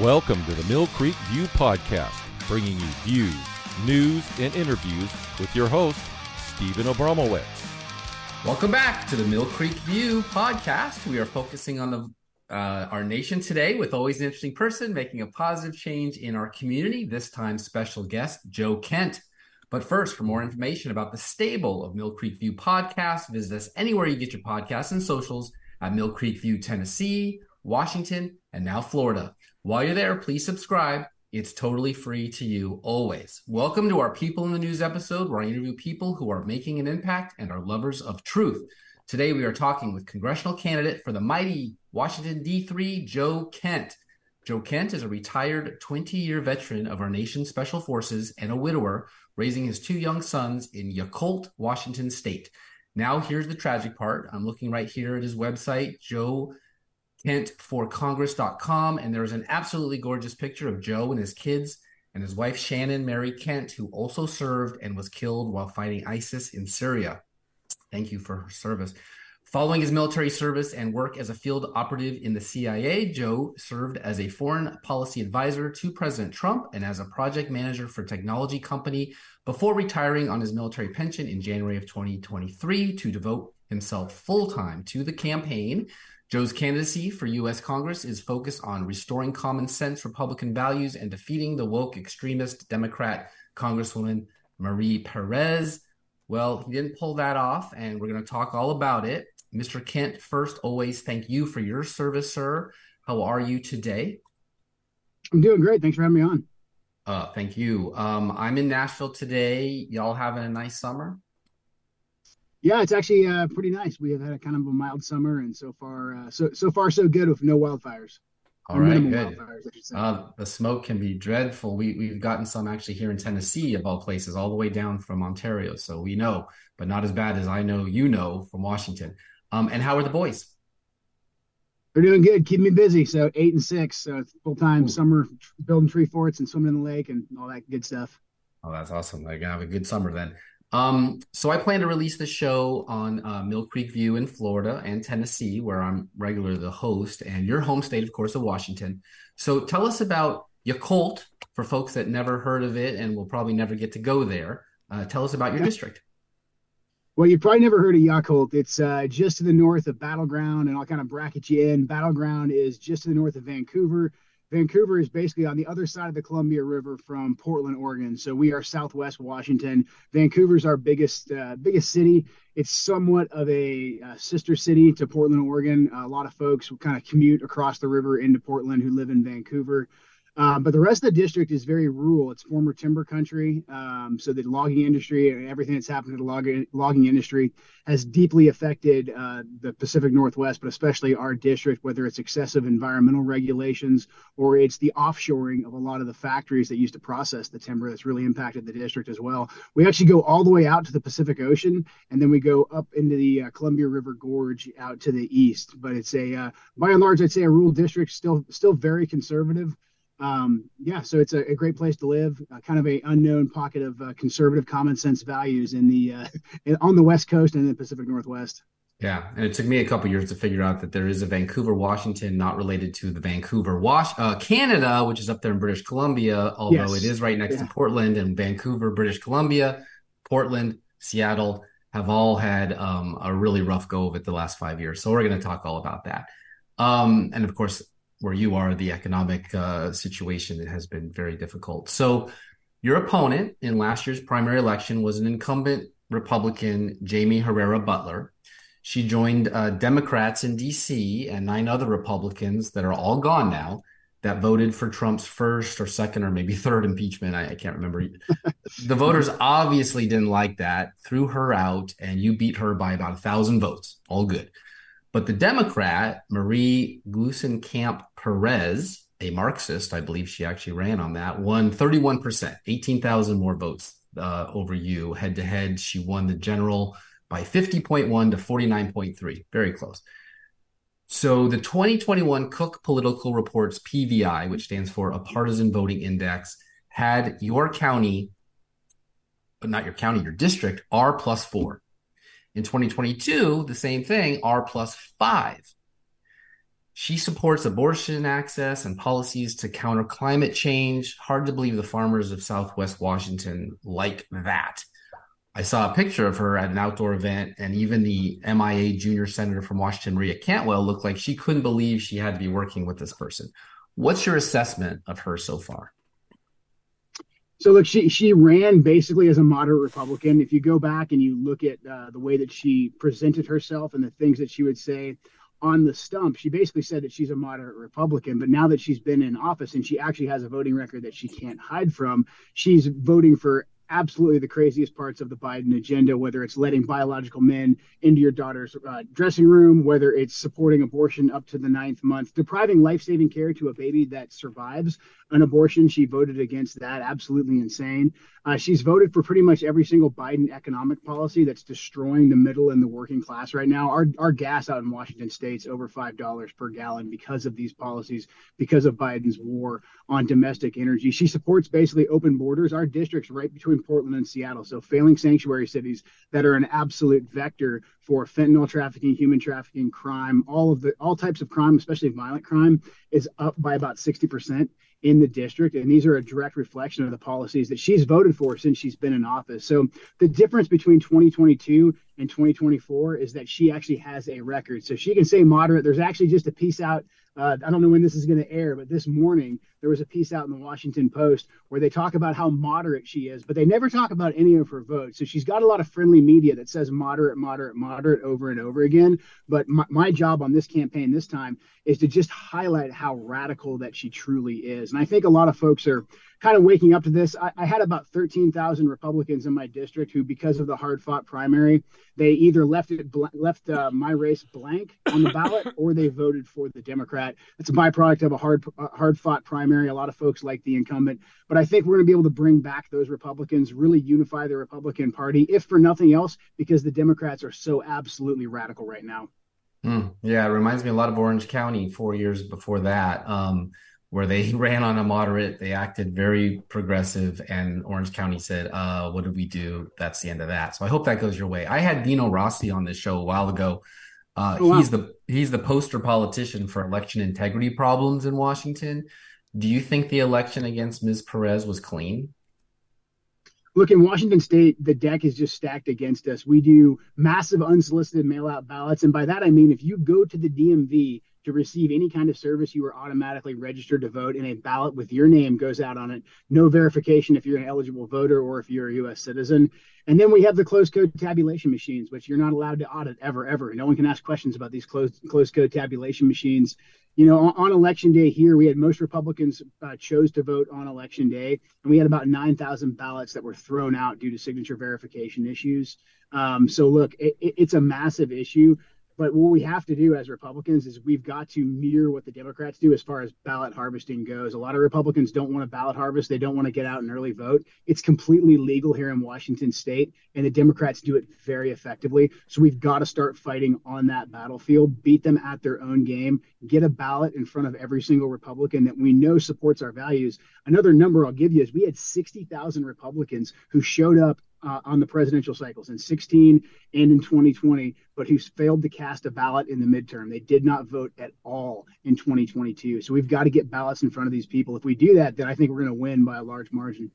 Welcome to the Mill Creek View Podcast, bringing you views, news, and interviews with your host, Stephen Abramowitz. Welcome back to the Mill Creek View podcast. We are focusing on the uh, our nation today with always an interesting person making a positive change in our community. This time, special guest Joe Kent. But first, for more information about the stable of Mill Creek View podcast, visit us anywhere you get your podcasts and socials at Mill Creek View, Tennessee, Washington, and now Florida. While you're there, please subscribe. It's totally free to you always. Welcome to our People in the News episode where I interview people who are making an impact and are lovers of truth. Today we are talking with congressional candidate for the mighty Washington D3, Joe Kent. Joe Kent is a retired 20 year veteran of our nation's special forces and a widower, raising his two young sons in Yacolt, Washington state. Now, here's the tragic part. I'm looking right here at his website, Joe kentforcongress.com and there is an absolutely gorgeous picture of Joe and his kids and his wife Shannon Mary Kent, who also served and was killed while fighting ISIS in Syria. Thank you for her service. Following his military service and work as a field operative in the CIA, Joe served as a foreign policy advisor to President Trump and as a project manager for technology company before retiring on his military pension in January of 2023 to devote himself full time to the campaign Joe's candidacy for U.S. Congress is focused on restoring common sense Republican values and defeating the woke extremist Democrat Congresswoman Marie Perez. Well, he didn't pull that off, and we're going to talk all about it. Mr. Kent, first, always thank you for your service, sir. How are you today? I'm doing great. Thanks for having me on. Uh, thank you. Um, I'm in Nashville today. Y'all having a nice summer? Yeah, it's actually uh, pretty nice. We have had a kind of a mild summer, and so far, uh, so so far so good with no wildfires. All right, good. Uh, the smoke can be dreadful. We we've gotten some actually here in Tennessee, of all places, all the way down from Ontario. So we know, but not as bad as I know you know from Washington. Um, and how are the boys? They're doing good, keeping me busy. So eight and six, so full time summer building tree forts and swimming in the lake and all that good stuff. Oh, that's awesome! They're gonna have a good summer then. Um, so I plan to release the show on uh, Mill Creek View in Florida and Tennessee, where I'm regularly the host, and your home state, of course, of Washington. So tell us about Yacolt for folks that never heard of it and will probably never get to go there. Uh, tell us about your yeah. district. Well, you've probably never heard of Yacolt. It's uh, just to the north of Battleground, and I'll kind of bracket you in. Battleground is just to the north of Vancouver. Vancouver is basically on the other side of the Columbia River from Portland, Oregon. So we are Southwest Washington. Vancouver's our biggest uh, biggest city. It's somewhat of a uh, sister city to Portland, Oregon. A lot of folks kind of commute across the river into Portland who live in Vancouver. Um, but the rest of the district is very rural. It's former timber country. Um, so the logging industry and everything that's happened to the logging, logging industry has deeply affected uh, the Pacific Northwest, but especially our district, whether it's excessive environmental regulations or it's the offshoring of a lot of the factories that used to process the timber that's really impacted the district as well. We actually go all the way out to the Pacific Ocean and then we go up into the uh, Columbia River Gorge out to the east. But it's a, uh, by and large, I'd say a rural district, still, still very conservative um, yeah, so it's a, a, great place to live, uh, kind of a unknown pocket of uh, conservative common sense values in the uh, in, on the West Coast and the Pacific Northwest. Yeah, and it took me a couple years to figure out that there is a Vancouver, Washington, not related to the Vancouver, Wash, uh, Canada, which is up there in British Columbia, although yes. it is right next yeah. to Portland and Vancouver, British Columbia, Portland, Seattle have all had um, a really rough go of it the last five years. So we're going to talk all about that. Um, and of course, where you are, the economic uh, situation has been very difficult. So, your opponent in last year's primary election was an incumbent Republican, Jaime Herrera Beutler. She joined uh, Democrats in D.C. and nine other Republicans that are all gone now that voted for Trump's first or second or maybe third impeachment. I, I can't remember. the voters obviously didn't like that, threw her out, and you beat her by about a thousand votes. All good. But the Democrat, Marie Gluesenkamp Perez, a Marxist, I believe she actually ran on that, won 31%, 18,000 more votes uh, over you. Head to head, she won the general by 50.1 to 49.3. Very close. So the 2021 Cook Political Reports PVI, which stands for a partisan voting index, had your county, but not your county, your district, R plus four. In 2022, the same thing, R plus five. She supports abortion access and policies to counter climate change. Hard to believe the farmers of Southwest Washington like that. I saw a picture of her at an outdoor event, and even the MIA junior senator from Washington, Maria Cantwell, looked like she couldn't believe she had to be working with this person. What's your assessment of her so far? So look, she she ran basically as a moderate Republican. If you go back and you look at uh, the way that she presented herself and the things that she would say, on the stump, she basically said that she's a moderate Republican. But now that she's been in office and she actually has a voting record that she can't hide from, she's voting for absolutely the craziest parts of the Biden agenda, whether it's letting biological men into your daughter's uh, dressing room, whether it's supporting abortion up to the ninth month, depriving life saving care to a baby that survives an abortion. She voted against that. Absolutely insane. Uh, she's voted for pretty much every single Biden economic policy that's destroying the middle and the working class right now. Our, our gas out in Washington state's over $5 per gallon because of these policies, because of Biden's war on domestic energy. She supports basically open borders. Our district's right between Portland and Seattle. So failing sanctuary cities that are an absolute vector for fentanyl trafficking, human trafficking, crime, all of the all types of crime, especially violent crime, is up by about 60% in the district. And these are a direct reflection of the policies that she's voted for since she's been in office. So the difference between 2022 and 2024 is that she actually has a record. So she can say moderate. There's actually just a piece out uh, I don't know when this is going to air, but this morning there was a piece out in the Washington Post where they talk about how moderate she is, but they never talk about any of her votes. So she's got a lot of friendly media that says moderate, moderate, moderate over and over again. But my, my job on this campaign this time is to just highlight how radical that she truly is. And I think a lot of folks are kind of waking up to this. I, I had about 13,000 Republicans in my district who, because of the hard fought primary, they either left it bl- left uh, my race blank on the ballot or they voted for the Democrat. It's a byproduct of a hard hard fought primary. A lot of folks like the incumbent, but I think we're going to be able to bring back those Republicans, really unify the Republican Party, if for nothing else, because the Democrats are so absolutely radical right now. Mm, yeah, it reminds me a lot of Orange County four years before that. Um, where they ran on a moderate. They acted very progressive, and Orange County said, uh, "What did we do? That's the end of that." So I hope that goes your way. I had Dino Rossi on this show a while ago. Uh, oh, wow. He's the he's the poster politician for election integrity problems in Washington. Do you think the election against Ms. Perez was clean? Look, in Washington state, the deck is just stacked against us. We do massive unsolicited mail out ballots. And by that, I mean if you go to the DMV to receive any kind of service, you are automatically registered to vote, and a ballot with your name goes out on it. No verification if you're an eligible voter or if you're a U.S. citizen. And then we have the closed code tabulation machines, which you're not allowed to audit ever, ever. No one can ask questions about these closed closed code tabulation machines. You know, on, on election day here, we had most Republicans uh, chose to vote on election day, and we had about 9,000 ballots that were thrown out due to signature verification issues. Um, so, look, it, it's a massive issue. But what we have to do as Republicans is we've got to mirror what the Democrats do as far as ballot harvesting goes. A lot of Republicans don't want to ballot harvest. They don't want to get out and early vote. It's completely legal here in Washington state, and the Democrats do it very effectively. So we've got to start fighting on that battlefield, beat them at their own game, get a ballot in front of every single Republican that we know supports our values. Another number I'll give you is we had 60,000 Republicans who showed up uh, on the presidential cycles in 16 and in 2020, but who failed to cast a ballot in the midterm. They did not vote at all in 2022. So we've got to get ballots in front of these people. If we do that, then I think we're going to win by a large margin.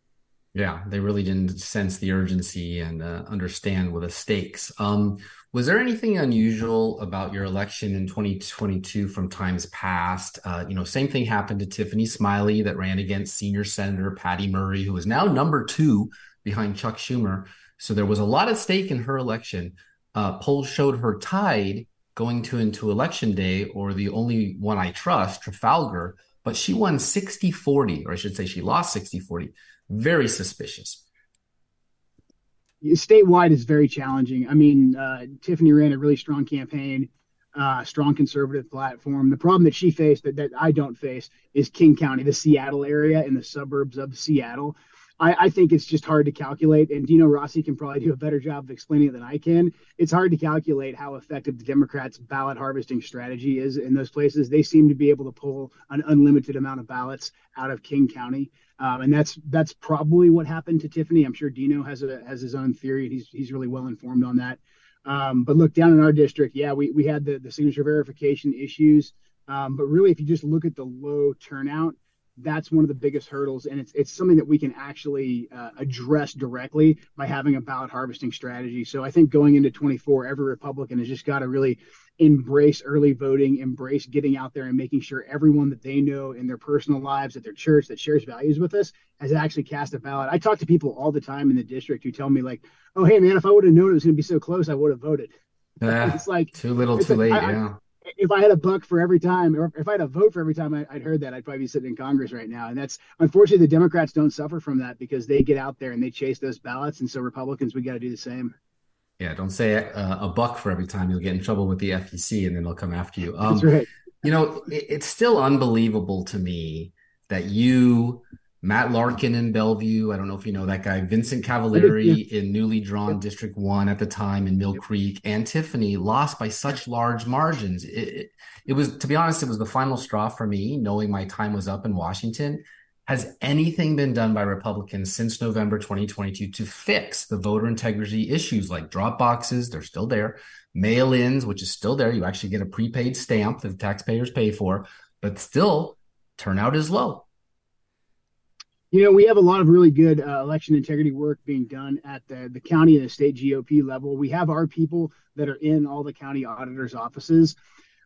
Yeah, they really didn't sense the urgency and uh, understand what the stakes. Um, was there anything unusual about your election in 2022 from times past? Uh, you know, same thing happened to Tiffany Smiley that ran against senior Senator Patty Murray, who is now number two behind Chuck Schumer. So there was a lot at stake in her election. Uh, polls showed her tied going to into election day, or the only one I trust, Trafalgar, but she won 60 40, or I should say she lost 60 40. Very suspicious. Statewide is very challenging. I mean, uh, Tiffany ran a really strong campaign, uh, strong conservative platform. The problem that she faced that, that I don't face is King County, the Seattle area and the suburbs of Seattle. I, I, think it's just hard to calculate, and Dino Rossi can probably do a better job of explaining it than I can. It's hard to calculate how effective the Democrats' ballot harvesting strategy is in those places. They seem to be able to pull an unlimited amount of ballots out of King County, um, and that's that's probably what happened to Tiffany. I'm sure Dino has a has his own theory, and he's he's really well informed on that. Um, but look down in our district, yeah, we we had the the signature verification issues Um, but really, if you just look at the low turnout, that's one of the biggest hurdles, and it's it's something that we can actually uh, address directly by having a ballot harvesting strategy. So I think going into 24, every Republican has just got to really embrace early voting, embrace getting out there and making sure everyone that they know in their personal lives, at their church that shares values with us, has actually cast a ballot. I talk to people all the time in the district who tell me like, "Oh, hey man, if I would have known it was going to be so close, I would have voted." Uh, it's like too little, too late. I, yeah. I, if I had a buck for every time, or if I had a vote for every time I, would heard that, I'd probably be sitting in Congress right now. And that's unfortunately the Democrats don't suffer from that because they get out there and they chase those ballots, and so Republicans we got to do the same. Yeah, don't say a, a, buck for every time you'll get in trouble with the FEC, and then they'll come after you. Um, that's right. You know, it, it's still unbelievable to me that you Matt Larkin in Bellevue. I don't know if you know that guy. Vincent Cavaleri yeah. in newly drawn District 1 at the time in Mill Creek. And Tiffany lost by such large margins. It, it, it, was, to be honest, it was the final straw for me, knowing my time was up in Washington. Has anything been done by Republicans since November 2022 to fix the voter integrity issues like drop boxes? They're still there. Mail ins, which is still there. You actually get a prepaid stamp that the taxpayers pay for, but still turnout is low. You know, we have a lot of really good uh, election integrity work being done at the, the county and the state GOP level. We have our people that are in all the county auditors' offices.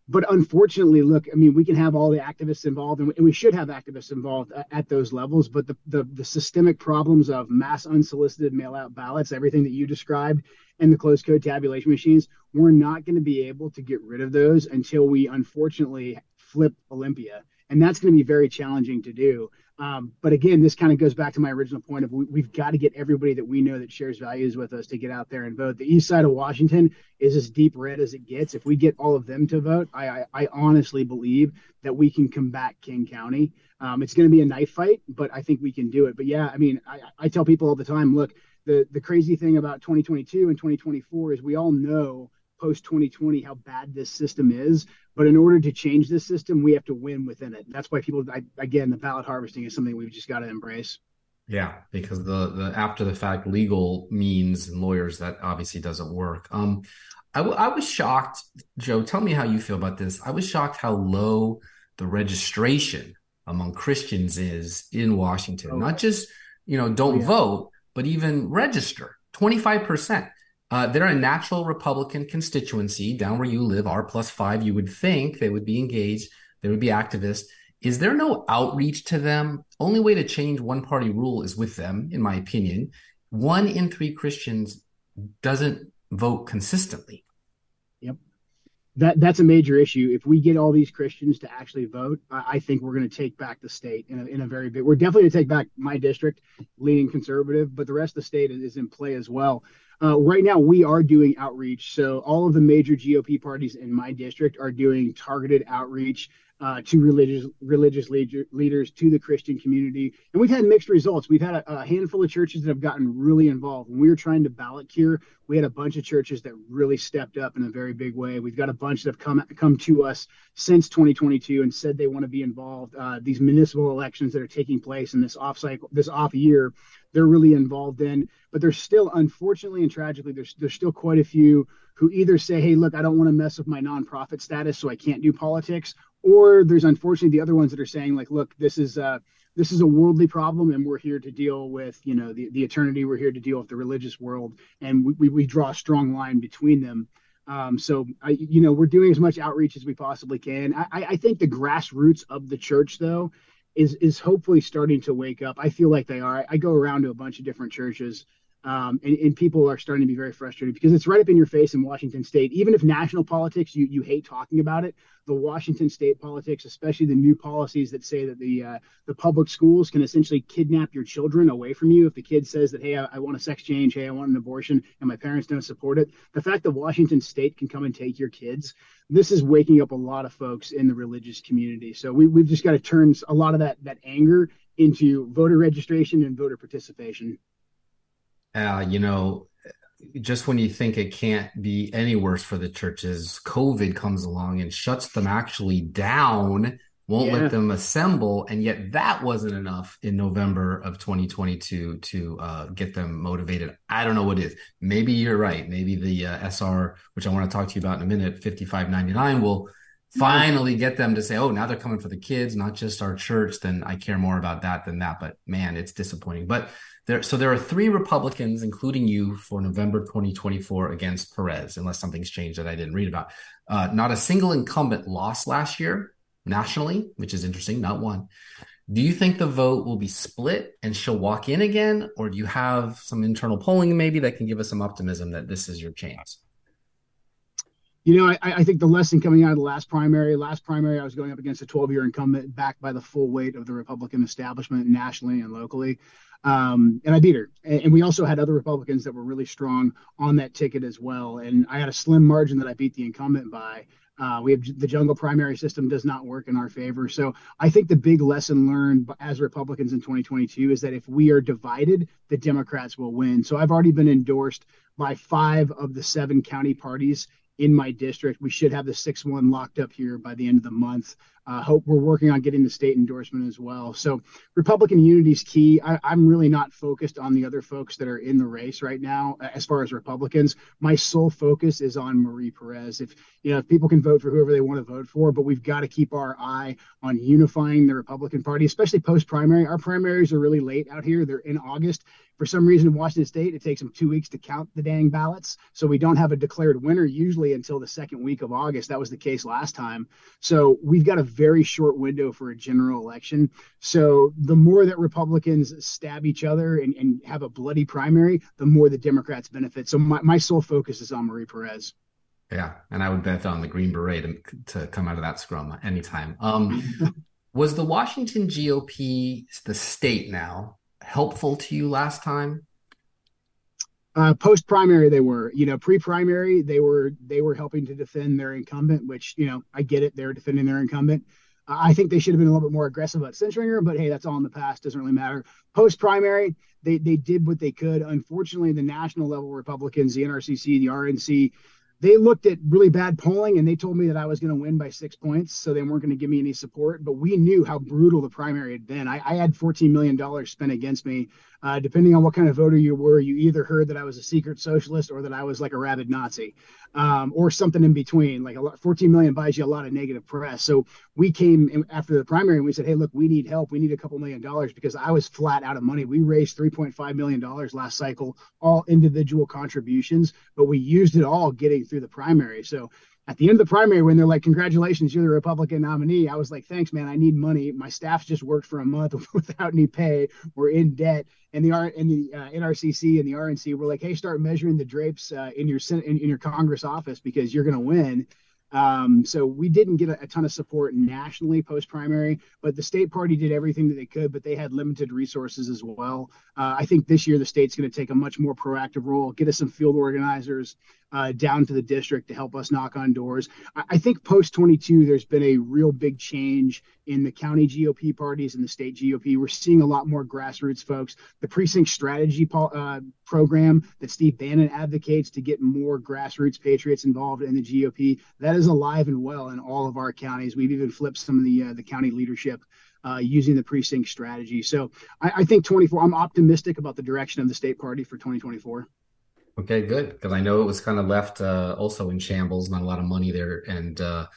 But unfortunately, look, I mean, we can have all the activists involved, and we should have activists involved at, at those levels. But the, the, the systemic problems of mass unsolicited mail out ballots, everything that you described, and the closed code tabulation machines, we're not going to be able to get rid of those until we unfortunately flip Olympia. And that's going to be very challenging to do. Um, but again, this kind of goes back to my original point of we, have got to get everybody that we know that shares values with us to get out there and vote. The east side of Washington is as deep red as it gets. If we get all of them to vote, I, I, I honestly believe that we can combat King County. Um, it's going to be a knife fight, but I think we can do it. But yeah, I mean, I, I tell people all the time, look, the the crazy thing about 2022 and 2024 is we all know post 2020 how bad this system is. But in order to change this system, we have to win within it. That's why people, I, again, the ballot harvesting is something we've just got to embrace. Yeah, because the the after the fact legal means and lawyers that obviously doesn't work. Um, I, w- I was shocked, Joe. Tell me how you feel about this. I was shocked how low the registration among Christians is in Washington. Oh. Not just you know don't oh, yeah. vote, but even register. Twenty five percent. Uh, they're a natural Republican constituency down where you live, R plus five. You would think they would be engaged, they would be activists. Is there no outreach to them? Only way to change one party rule is with them, in my opinion. One in three Christians doesn't vote consistently. Yep. That that's a major issue. If we get all these Christians to actually vote, I, I think we're going to take back the state in a, in a very big. We're definitely going to take back my district, leaning conservative, but the rest of the state is in play as well. Uh, right now, we are doing outreach. So all of the major GOP parties in my district are doing targeted outreach uh, to religious religious leader, leaders, to the Christian community, and we've had mixed results. We've had a, a, handful of churches that have gotten really involved. When we were trying to ballot cure, we had a bunch of churches that really stepped up in a very big way. We've got a bunch that have come come to us since 2022 and said they want to be involved. Uh, these municipal elections that are taking place in this off cycle, this off year, they're really involved in. But there's still, unfortunately and tragically, there's there's still quite a few who either say, "Hey, look, I don't want to mess with my nonprofit status, so I can't do politics," or there's unfortunately the other ones that are saying, like, "Look, this is uh, this is a worldly problem, and we're here to deal with, you know, the the eternity. We're here to deal with the religious world, and we we, we draw a strong line between them." Um, so I, you know, we're doing as much outreach as we possibly can. I, I think the grassroots of the church, though, is is hopefully starting to wake up. I feel like they are. I, I go around to a bunch of different churches um, and, and, people are starting to be very frustrated because it's right up in your face in Washington state. Even if national politics, you, you hate talking about it, the Washington state politics, especially the new policies that say that the uh, the public schools can essentially kidnap your children away from you if the kid says that, hey, I, I want a sex change, hey, I want an abortion, and my parents don't support it. The fact that Washington state can come and take your kids, this is waking up a lot of folks in the religious community. So we, we've just got to turn a lot of that that anger into voter registration and voter participation uh, you know, just when you think it can't be any worse for the churches, COVID comes along and shuts them actually down, won't yeah. let them assemble. And yet that wasn't enough in November of 2022 to uh, get them motivated. I don't know what is. Maybe you're right. Maybe the uh, SR, which I want to talk to you about in a minute, 5599 will finally get them to say, oh, now they're coming for the kids, not just our church, then I care more about that than that. But man, it's disappointing. But there, so there are three Republicans, including you, for November 2024 against Perez, unless something's changed that I didn't read about. Uh, not a single incumbent lost last year nationally, which is interesting, not one. Do you think the vote will be split and she'll walk in again? Or do you have some internal polling maybe that can give us some optimism that this is your chance? You know, I, I, think the lesson coming out of the last primary, last primary, I was going up against a 12 year incumbent backed by the full weight of the Republican establishment nationally and locally. Um, and I beat her. And, and, we also had other Republicans that were really strong on that ticket as well. And I had a slim margin that I beat the incumbent by. Uh, we have the jungle primary system does not work in our favor. So I think the big lesson learned as Republicans in 2022 is that if we are divided, the Democrats will win. So I've already been endorsed by five of the seven county parties in my district. We should have the sixth one locked up here by the end of the month. Uh, hope we're working on getting the state endorsement as well. So Republican unity is key. I, am really not focused on the other folks that are in the race right now as far as Republicans. My sole focus is on Marie Perez. If you know, if people can vote for whoever they want to vote for, but we've got to keep our eye on unifying the Republican Party, especially post primary. Our primaries are really late out here; they're in August. For some reason, in Washington State, it takes them two weeks to count the dang ballots, so we don't have a declared winner usually until the second week of August. That was the case last time. So we've got a very short window for a general election. So the more that Republicans stab each other and, and have a bloody primary, the more the Democrats benefit. So my, my sole focus is on Marie Perez. Yeah, and I would bet on the Green Beret to, to come out of that scrum anytime. Um, was the Washington GOP, the state now, helpful to you last time? Uh, post primary, they were. You know, pre primary, they were they were helping to defend their incumbent, which you know I get it. They're defending their incumbent. I think they should have been a little bit more aggressive about censoring her, but hey, that's all in the past. Doesn't really matter. Post primary, they they did what they could. Unfortunately, the national level Republicans, the NRCC, the RNC, they looked at really bad polling and they told me that I was going to win by six points, so they weren't going to give me any support. But we knew how brutal the primary had been. I, I had $14 million spent against me. Uh, depending on what kind of voter you were, you either heard that I was a secret socialist or that I was like a rabid Nazi, um, or something in between. Like a lot, 14 million buys you a lot of negative press. So we came after the primary and we said, "Hey, look, we need help. We need a couple million dollars because I was flat out of money. We raised 3.5 million dollars last cycle, all individual contributions, but we used it all getting through the primary. So at the end of the primary when they're like congratulations you're the republican nominee i was like thanks man i need money my staff's just worked for a month without any pay we're in debt and the R and the uh, NRCC and the RNC were like, "Hey, start measuring the drapes uh, in your in, in your Congress office because you're going to win." Um, so we didn't get a, a, ton of support nationally post primary, but the state party did everything that they could, but they had limited resources as well. Uh, I think this year the state's going to take a much more proactive role, get us some field organizers uh, down to the district to help us knock on doors. I, I think post 22, there's been a real big change in the county GOP parties and the state GOP. We're seeing a lot more grassroots folks. The precinct strategy uh, program that Steve Bannon advocates to get more grassroots patriots involved in the GOP, that is alive and well in all of our counties. We've even flipped some of the uh, the county leadership uh, using the precinct strategy. So I, I, think 24. I'm optimistic about the direction of the state party for 2024. Okay, good because I know it was kind of left uh, also in shambles, not a lot of money there, and uh,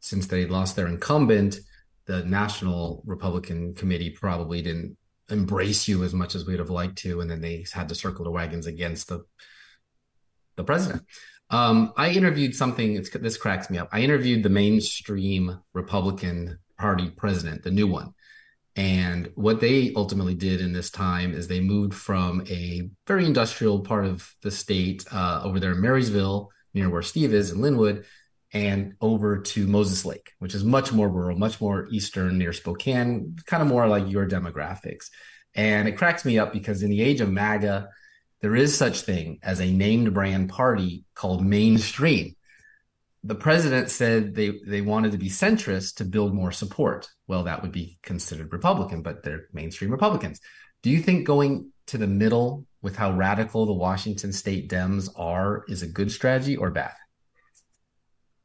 since they lost their incumbent, the National Republican Committee probably didn't embrace you as much as we'd have liked to, and then they had to circle the wagons against the the president. Um, I interviewed something. this cracks me up. I interviewed the mainstream Republican Party president, the new one, and what they ultimately did in this time is they moved from a very industrial part of the state uh, over there in Marysville, near where Steve is in Lynnwood, and over to Moses Lake, which is much more rural, much more eastern near Spokane, kind of more like your demographics. And it cracks me up because in the age of MAGA, there is such thing as a named brand party called mainstream. The president said they, they wanted to be centrist to build more support. Well, that would be considered Republican, but they're mainstream Republicans. Do you think going to the middle with how radical the Washington state Dems are is a good strategy or bad?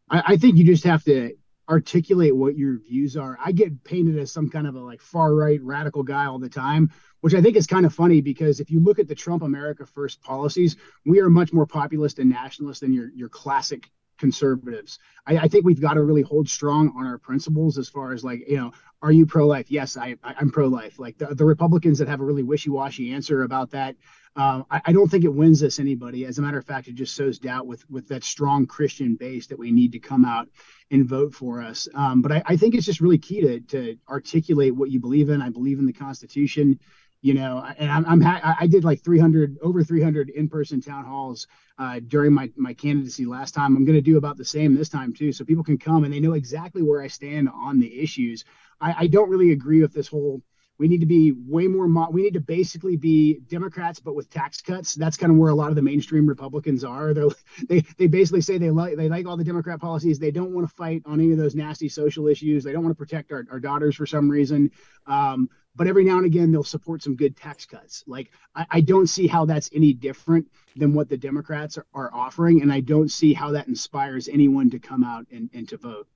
I, I think you just have to articulate what your views are. I get painted as some kind of a like far right radical guy all the time, which I think is kind of funny because if you look at the Trump America First policies, we are much more populist and nationalist than your your classic conservatives. I, I, think we've got to really hold strong on our principles as far as like, you know, are you pro life? Yes, I, I, am pro life. Like the, the Republicans that have a really wishy washy answer about that, um, I, I, don't think it wins us anybody. As a matter of fact, it just sows doubt with with that strong Christian base that we need to come out and vote for us. Um, but I, I, think it's just really key to to articulate what you believe in. I believe in the Constitution you know and i'm, I'm ha- i did like 300 over 300 in-person town halls uh, during my my candidacy last time i'm going to do about the same this time too so people can come and they know exactly where i stand on the issues i, I don't really agree with this whole we need to be way more mo- we need to basically be democrats but with tax cuts that's kind of where a lot of the mainstream republicans are They're, they they basically say they like they like all the democrat policies they don't want to fight on any of those nasty social issues they don't want to protect our, our daughters for some reason um, but every now and again they'll support some good tax cuts. Like I, I don't see how that's any different than what the Democrats are, are, offering, and I don't see how that inspires anyone to come out and, and to vote.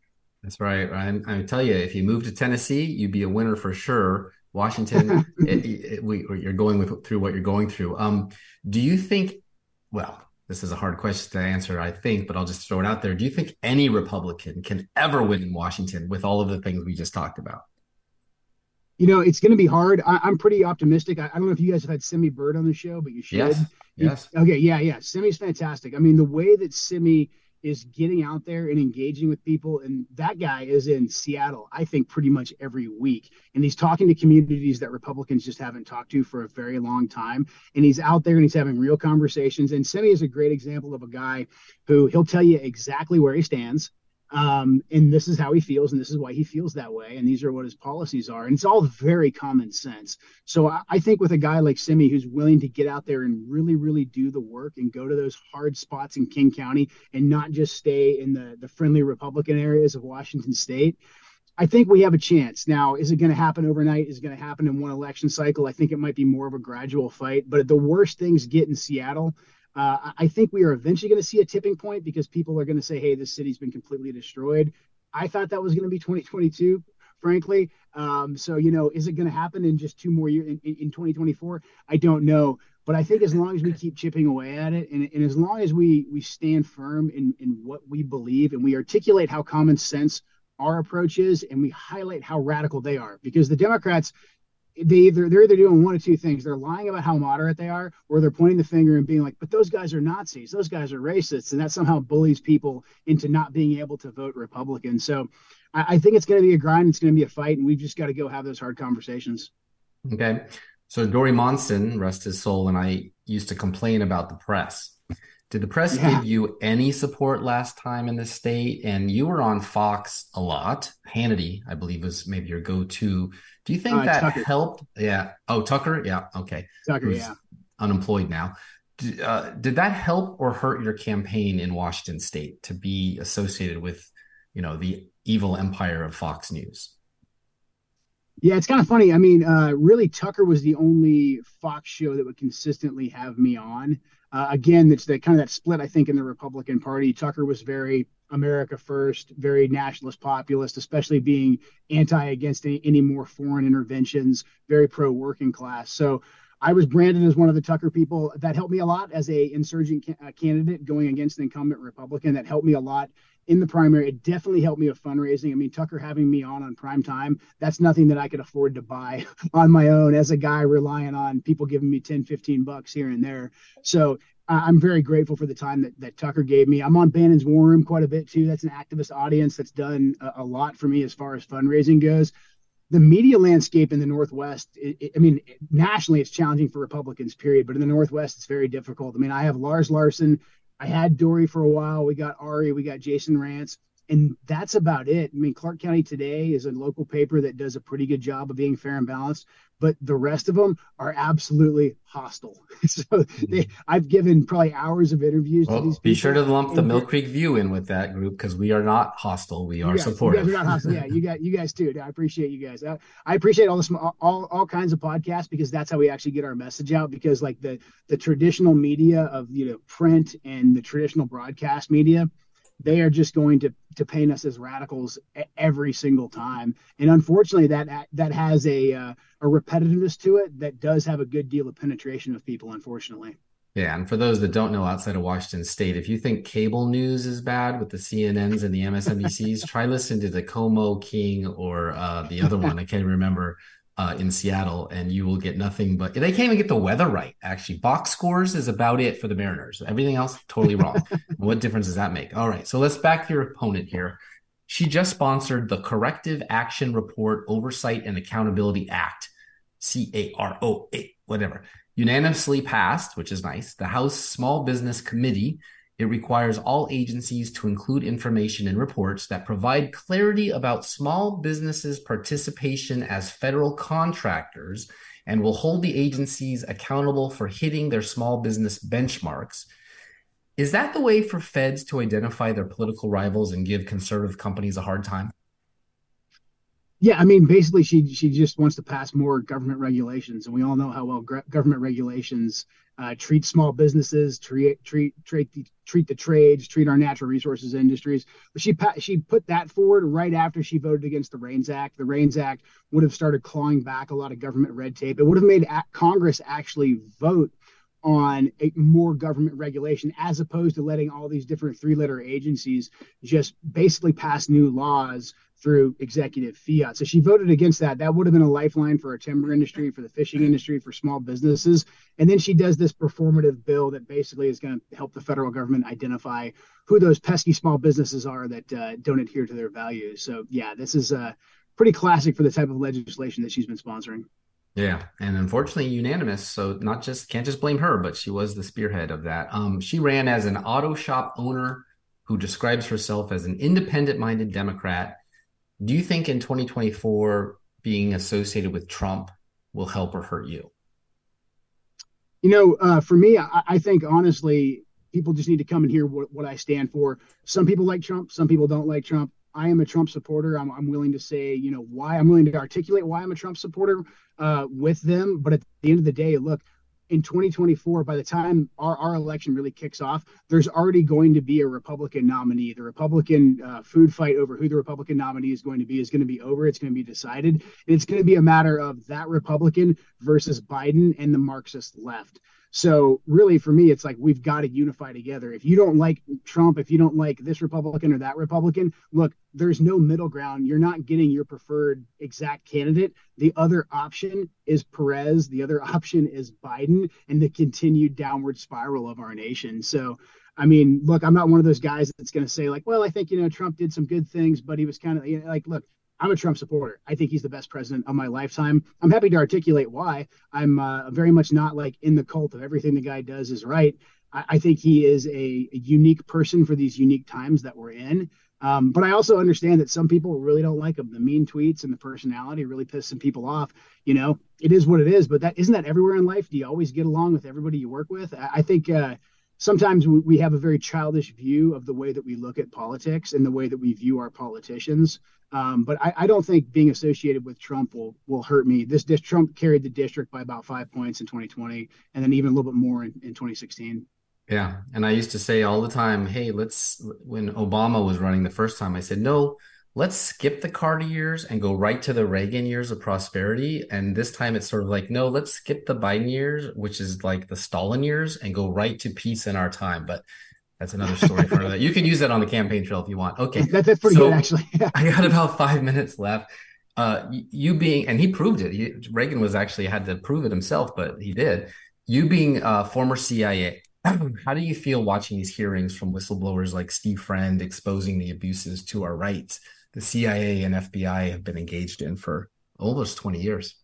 That's right, Ryan. I tell you, if you move to Tennessee, you'd be a winner for sure. Washington, it, it, we, you're going with, through what you're going through. Um, do you think? Well, this is a hard question to answer, I think, but I'll just throw it out there. Do you think any Republican can ever win in Washington with all of the things we just talked about? you know, it's going to be hard. I, am pretty optimistic. I, I, don't know if you guys have had Semi Bird on the show, but you should. Yes. Yes. Okay. Yeah. Yeah. Semi's fantastic. I mean, the way that Simi is getting out there and engaging with people, and that guy is in Seattle, I think, pretty much every week. And he's talking to communities that Republicans just haven't talked to for a very long time. And he's out there and he's having real conversations. And Semi is a great example of a guy who he'll tell you exactly where he stands um, and this is how he feels, and this is why he feels that way, and these are what his policies are, and it's all very common sense. So I, I think with a guy like Semi who's willing to get out there and really, really do the work and go to those hard spots in King County and not just stay in the the friendly Republican areas of Washington State. I think we have a chance. Now, is it going to happen overnight? Is it going to happen in one election cycle? I think it might be more of a gradual fight. But the worst things get in Seattle, uh, I think we are eventually going to see a tipping point because people are going to say, "Hey, this city's been completely destroyed." I thought that was going to be 2022, frankly. Um, so you know, is it going to happen in just two more years in, in 2024? I don't know. But I think as long as we keep chipping away at it, and, and as long as we we stand firm in in what we believe, and we articulate how common sense our approach is, and we highlight how radical they are, because the Democrats they either they're either doing one of two things. They're lying about how moderate they are, or they're pointing the finger and being like, "But those guys are Nazis. Those guys are racists," and that somehow bullies people into not being able to vote Republican. So, I, I think it's going to be a grind. It's going to be a fight, and we've just got to go have those hard conversations. Okay. So Dori Monson, rest his soul, and I used to complain about the press. Did the press yeah. give you any support last time in the state? And you were on Fox a lot. Hannity, I believe, was maybe your go-to do you think uh, that Tucker. helped? Yeah. Oh, Tucker. Yeah. Okay. Tucker. Who's yeah. Unemployed now. Did, uh, did that help or hurt your campaign in Washington State to be associated with, you know, the evil empire of Fox News? Yeah, it's kind of funny. I mean, uh, really, Tucker was the only Fox show that would consistently have me on. Uh, again, it's the kind of that split I think in the Republican Party. Tucker was very America first, very nationalist populist, especially being anti against any, any more foreign interventions, very pro working class. So I was branded as one of the Tucker people. That helped me a lot as a insurgent ca- uh, candidate going against an incumbent Republican. That helped me a lot in the primary. It definitely helped me with fundraising. I mean, Tucker having me on on prime time, that's nothing that I could afford to buy on my own as a guy relying on people giving me 10, 15 bucks here and there. So I'm very grateful for the time that, that Tucker gave me. I'm on Bannon's War Room quite a bit too. That's an activist audience that's done a, a lot for me as far as fundraising goes. The media landscape in the Northwest, it, it, I mean, nationally, it's challenging for Republicans, period. But in the Northwest, it's very difficult. I mean, I have Lars Larson. I had Dori for a while. We got Ari. We got Jason Rantz and that's about it. I mean, Clark County Today is a local paper that does a pretty good job of being fair and balanced, but the rest of them are absolutely hostile. so they, mm-hmm. I've given probably hours of interviews well, to these. Be sure to lump the Mill Creek View in with that group because we are not hostile. We are guys, supportive. You guys are not hostile. Yeah, you got you guys too. I appreciate you guys. I, I appreciate all this all all kinds of podcasts because that's how we actually get our message out. Because like the the traditional media of you know print and the traditional broadcast media they are just going to to paint us as radicals every single time. And unfortunately, that that has a uh, a repetitiveness to it that does have a good deal of penetration of people. Unfortunately. Yeah, and for those that don't know outside of Washington State, if you think cable news is bad with the CNNs and the MSNBCs, try listening to the KOMO King or uh, the other one I can't remember uh, in Seattle, and you will get nothing but they can't even get the weather right. Actually, box scores is about it for the Mariners. Everything else totally wrong. what difference does that make? All right, so let's back to your opponent here. She just sponsored the Corrective Action Report Oversight and Accountability Act, C A R O A, whatever unanimously passed, which is nice, the House Small Business Committee. It requires all agencies to include information in reports that provide clarity about small businesses' participation as federal contractors and will hold the agencies accountable for hitting their small business benchmarks. Is that the way for feds to identify their political rivals and give conservative companies a hard time? Yeah, I mean, basically, she she just wants to pass more government regulations, and we all know how well government regulations uh, treat small businesses, treat treat treat the, treat the trades, treat our natural resources industries. But she she put that forward right after she voted against the REINS Act. The REINS Act would have started clawing back a lot of government red tape. It would have made Congress actually vote on a more government regulation as opposed to letting all these different three letter agencies just basically pass new laws through executive fiat. So she voted against that. That would have been a lifeline for our timber industry, for the fishing industry, for small businesses. And then she does this performative bill that basically is going to help the federal government identify who those pesky small businesses are that uh, don't adhere to their values. So yeah, this is uh, pretty classic for the type of legislation that she's been sponsoring. Yeah, and unfortunately unanimous. So not just can't just blame her, but she was the spearhead of that. Um, she ran as an auto shop owner who describes herself as an independent-minded Democrat do you think in 2024 being associated with Trump will help or hurt you? You know, uh, for me, I, I, think honestly, people just need to come and hear what, what I stand for. Some people like Trump, some people don't like Trump. I am a Trump supporter. I'm, I'm willing to say, you know, why I'm willing to articulate why I'm a Trump supporter uh, with them. But at the end of the day, look, in 2024, by the time our, our election really kicks off, there's already going to be a Republican nominee. The Republican uh, food fight over who the Republican nominee is going to be is going to be over. It's going to be decided. And it's going to be a matter of that Republican versus Biden and the Marxist left. So really, for me, it's like we've got to unify together. If you don't like Trump, if you don't like this Republican or that Republican, look, there's no middle ground. You're not getting your preferred exact candidate. The other option is Perez. The other option is Biden, and the continued downward spiral of our nation. So. I mean, look, I'm not one of those guys that's going to say like, well, I think you know Trump did some good things, but he was kind of you know, like, look, I'm a Trump supporter. I think he's the best president of my lifetime. I'm happy to articulate why. I'm uh, very much not like in the cult of everything the guy does is right. I, I think he is a, a, unique person for these unique times that we're in. Um, but I also understand that some people really don't like him. The mean tweets and the personality really piss some people off. You know, it is what it is. But that isn't that everywhere in life. Do you always get along with everybody you work with? I, I think. Uh, sometimes we have a very childish view of the way that we look at politics and the way that we view our politicians. Um, but I, I, don't think being associated with Trump will will hurt me. This, this, Trump carried the district by about five points in 2020, and then even a little bit more in, in 2016. Yeah, and I used to say all the time, "Hey, let's." When Obama was running the first time, I said, "No, let's skip the Carter years and go right to the Reagan years of prosperity." And this time, it's sort of like, "No, let's skip the Biden years, which is like the Stalin years, and go right to peace in our time." But that's another story for that. You can use that on the campaign trail if you want. Okay, that's, that's pretty so good actually. I got about five minutes left. Uh, you being, and he proved it. He, Reagan was actually had to prove it himself, but he did. You being a former CIA, how do you feel watching these hearings from whistleblowers like Steve Friend exposing the abuses to our rights the CIA and FBI have been engaged in for almost 20 years?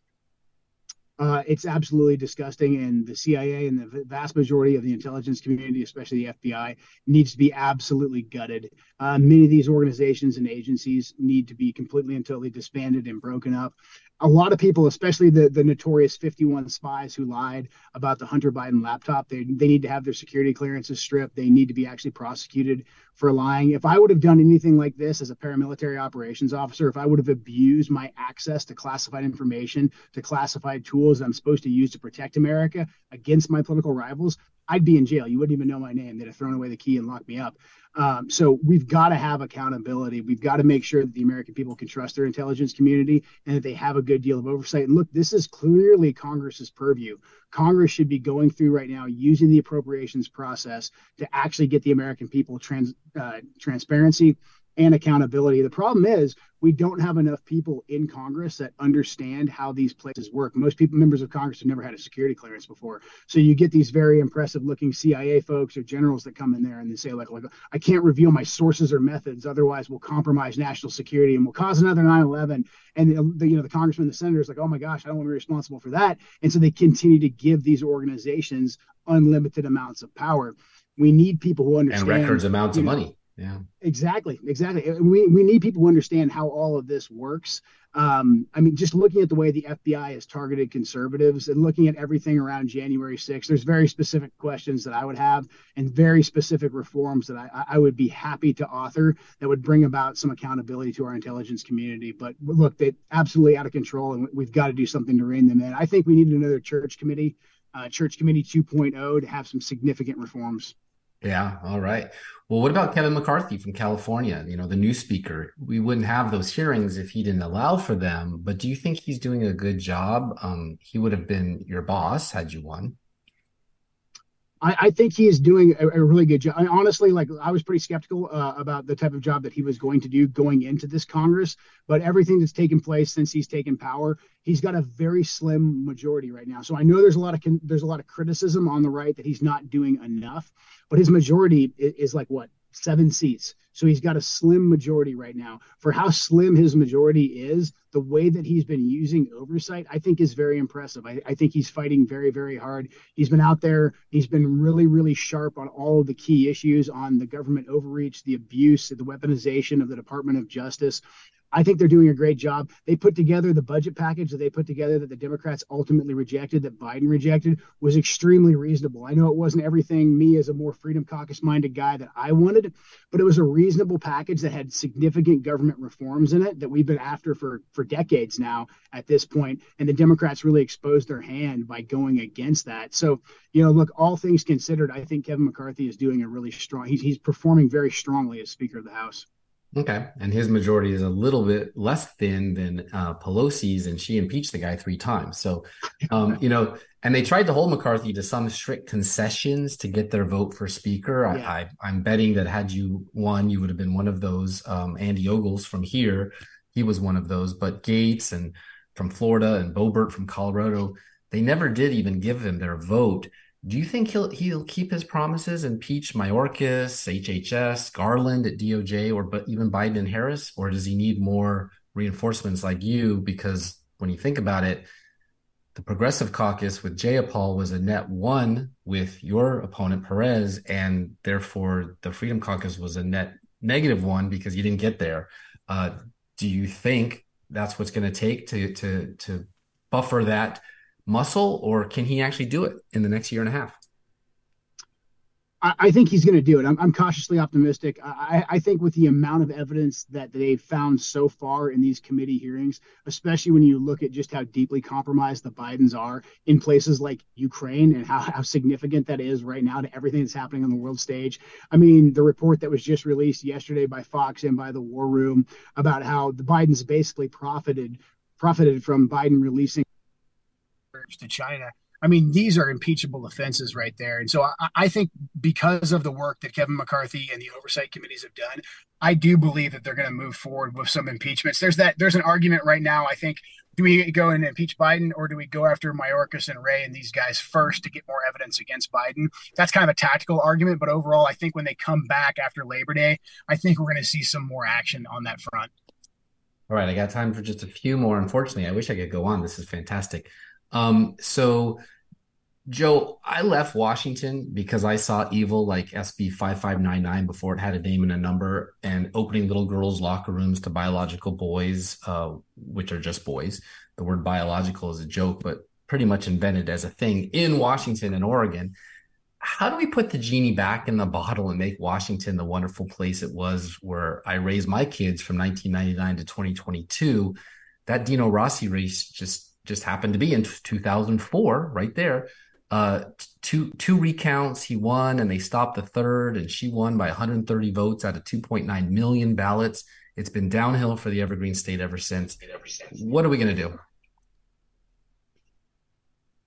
Uh, it's absolutely disgusting, and the CIA and the vast majority of the intelligence community, especially the FBI, needs to be absolutely gutted. Uh, many of these organizations and agencies need to be completely and totally disbanded and broken up a lot of people, especially the, the notorious 51 spies who lied about the Hunter Biden laptop, they, they need to have their security clearances stripped. They need to be actually prosecuted for lying. If I would have done anything like this as a paramilitary operations officer, if I would have abused my access to classified information, to classified tools, tools I'm supposed to use to protect America against my political rivals, I'd be in jail. You wouldn't even know my name. They'd have thrown away the key and locked me up. Um, so we've got to have accountability. We've got to make sure that the American people can trust their intelligence community and that they have a good deal of oversight. And look, this is clearly Congress's purview. Congress should be going through right now using the appropriations process to actually get the American people trans, uh, transparency and accountability. The problem is we don't have enough people in Congress that understand how these places work. Most people, members of Congress, have never had a security clearance before. So you get these very impressive looking CIA folks or generals that come in there and they say, like, like I can't reveal my sources or methods, otherwise we'll compromise national security and we'll cause another 9/11. And the, you know the congressmen, the senators, like, oh my gosh, I don't want to be responsible for that. And so they continue to give these organizations unlimited amounts of power. We need people who understand and records amounts of know, money yeah. Exactly. Exactly. We, we need people to understand how all of this works. Um, I mean, just looking at the way the FBI has targeted conservatives and looking at everything around January 6th, there's very specific questions that I would have and very specific reforms that I, I would be happy to author that would bring about some accountability to our intelligence community. But look, they're absolutely out of control and we've got to do something to rein them in. I think we need another church committee, uh, church committee 2.0 to have some significant reforms. Yeah. All right. Well, what about Kevin McCarthy from California? You know, the new speaker. We wouldn't have those hearings if he didn't allow for them. But do you think he's doing a good job? Um, he would have been your boss had you won. I, I think he is doing a, a, really good job. I, honestly, like I was pretty skeptical uh, about the type of job that he was going to do going into this Congress, but everything that's taken place since he's taken power, he's got a very slim majority right now. So I know there's a lot of there's a lot of criticism on the right that he's not doing enough, but his majority is, is like what seven seats. So he's got a slim majority right now. For how slim his majority is, the way that he's been using oversight, I think is very impressive. I, I, think he's fighting very, very hard. He's been out there, he's been really, really sharp on all of the key issues on the government overreach, the abuse, the weaponization of the Department of Justice. I think they're doing a great job. They put together the budget package that they put together that the Democrats ultimately rejected, that Biden rejected, was extremely reasonable. I know it wasn't everything me as a more freedom caucus minded guy that I wanted, but it was a reasonable package that had significant government reforms in it that we've been after for for decades now at this point. And the Democrats really exposed their hand by going against that. So, you know, look, all things considered, I think Kevin McCarthy is doing a really strong. He's he's performing very strongly as Speaker of the House. Okay. And his majority is a little bit less thin than uh, Pelosi's, and she impeached the guy three times. So, um, you know, and they tried to hold McCarthy to some strict concessions to get their vote for speaker. Yeah. I, am betting that had you won, you would have been one of those. Um, Andy Ogles from here, he was one of those. But Gaetz and from Florida and Boebert from Colorado, they never did even give him their vote. Do you think he'll he'll keep his promises, and impeach Mayorkas, HHS, Garland at DOJ, or but even Biden and Harris, or does he need more reinforcements like you? Because when you think about it, the Progressive Caucus with Jayapal was a net one with your opponent Perez, and therefore the Freedom Caucus was a net negative one because you didn't get there. Uh, do you think that's what's going to take to to to buffer that? Muscle, or can he actually do it in the next year and a half? I, think he's going to do it. I'm, I'm cautiously optimistic. I, I, think with the amount of evidence that they've found so far in these committee hearings, especially when you look at just how deeply compromised the Bidens are in places like Ukraine and how, how significant that is right now to everything that's happening on the world stage. I mean, the report that was just released yesterday by Fox and by the War Room about how the Bidens basically profited profited from Biden releasing to China. I mean, these are impeachable offenses right there. And so I, I, think because of the work that Kevin McCarthy and the oversight committees have done, I do believe that they're going to move forward with some impeachments. There's that. There's an argument right now. I think do we go and impeach Biden or do we go after Mayorkas and Wray and these guys first to get more evidence against Biden? That's kind of a tactical argument, but overall, I think when they come back after Labor Day, I think we're going to see some more action on that front. All right, I got time for just a few more. Unfortunately, I wish I could go on. This is fantastic. Um, so, Joe, I left Washington because I saw evil like SB 5599 before it had a name and a number and opening little girls' locker rooms to biological boys, uh, which are just boys. The word biological is a joke, but pretty much invented as a thing in Washington and Oregon. How do we put the genie back in the bottle and make Washington the wonderful place it was where I raised my kids from 1999 to 2022? That Dino Rossi race just just happened to be in 2004, right there. Uh, two two recounts, he won, and they stopped the third, and she won by 130 votes out of 2.9 million ballots. It's been downhill for the Evergreen State ever since. What are we going to do?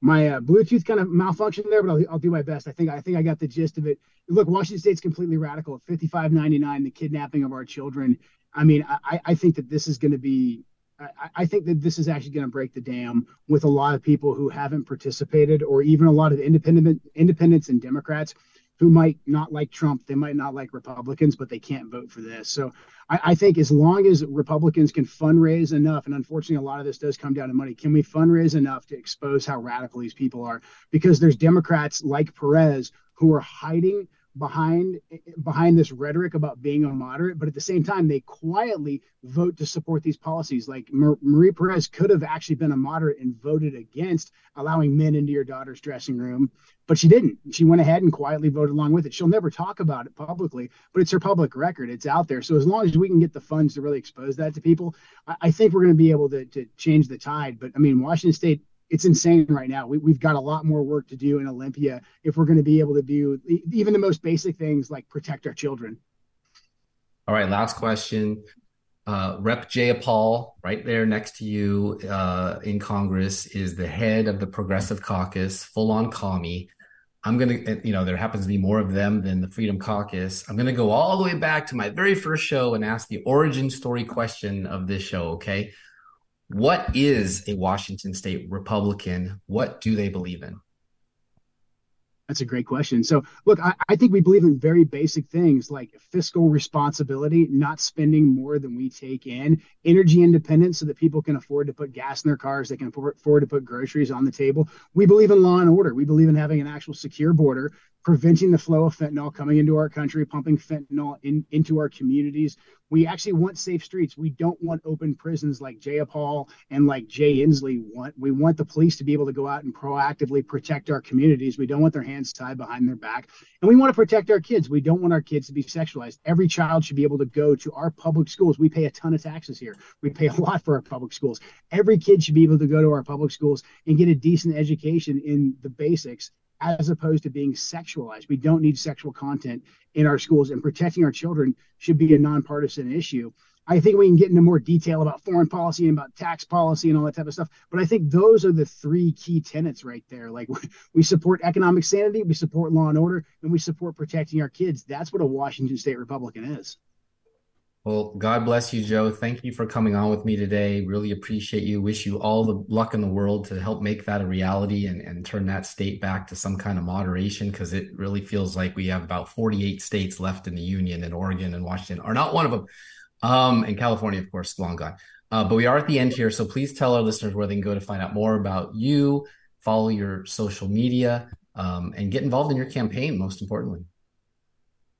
my uh, Bluetooth kind of malfunctioned there, but I'll, I'll do my best. I think I think I got the gist of it. Look, Washington State's completely radical. Fifty five ninety nine, the kidnapping of our children. I mean, I, I think that this is going to be. I, I think that this is actually going to break the dam with a lot of people who haven't participated, or even a lot of independent independents and Democrats who might not like Trump, they might not like Republicans, but they can't vote for this. So I, I, think as long as Republicans can fundraise enough, and unfortunately a lot of this does come down to money, can we fundraise enough to expose how radical these people are? Because there's Democrats like Perez who are hiding behind behind this rhetoric about being a moderate, but at the same time, they quietly vote to support these policies. Like Marie Perez could have actually been a moderate and voted against allowing men into your daughter's dressing room, but she didn't. She went ahead and quietly voted along with it. She'll never talk about it publicly, but it's her public record. It's out there. So as long as we can get the funds to really expose that to people, I, I think we're going to be able to, to change the tide. But I mean, Washington State it's insane right now. We, have got a lot more work to do in Olympia if we're going to be able to do even the most basic things like protect our children. All right, last question. Uh, Rep. Jayapal, right there next to you uh, in Congress, is the head of the Progressive Caucus, full on commie. I'm going to, you know, there happens to be more of them than the Freedom Caucus. I'm going to go all the way back to my very first show and ask the origin story question of this show, okay? What is a Washington State Republican? What do they believe in? That's a great question. So, look, I, I, think we believe in very basic things like fiscal responsibility, not spending more than we take in, energy independence so that people can afford to put gas in their cars, they can afford to put groceries on the table. We believe in law and order. We believe in having an actual secure border preventing the flow of fentanyl coming into our country, pumping fentanyl in, into our communities. We actually want safe streets. We don't want open prisons like Jayapal and like Jay Inslee want. We want the police to be able to go out and proactively protect our communities. We don't want their hands tied behind their back. And we want to protect our kids. We don't want our kids to be sexualized. Every child should be able to go to our public schools. We pay a ton of taxes here. We pay a lot for our public schools. Every kid should be able to go to our public schools and get a decent education in the basics as opposed to being sexualized. We don't need sexual content in our schools, and protecting our children should be a nonpartisan issue. I think we can get into more detail about foreign policy and about tax policy and all that type of stuff. But I think those are the three key tenets right there. Like we support economic sanity, we support law and order, and we support protecting our kids. That's what a Washington State Republican is. Well, God bless you, Joe. Thank you for coming on with me today. Really appreciate you. Wish you all the luck in the world to help make that a reality and, and turn that state back to some kind of moderation because it really feels like we have about 48 states left in the union, and Oregon and Washington are not one of them. Um, and California, of course, long gone. Uh, but we are at the end here. So please tell our listeners where they can go to find out more about you, follow your social media, um, and get involved in your campaign, most importantly.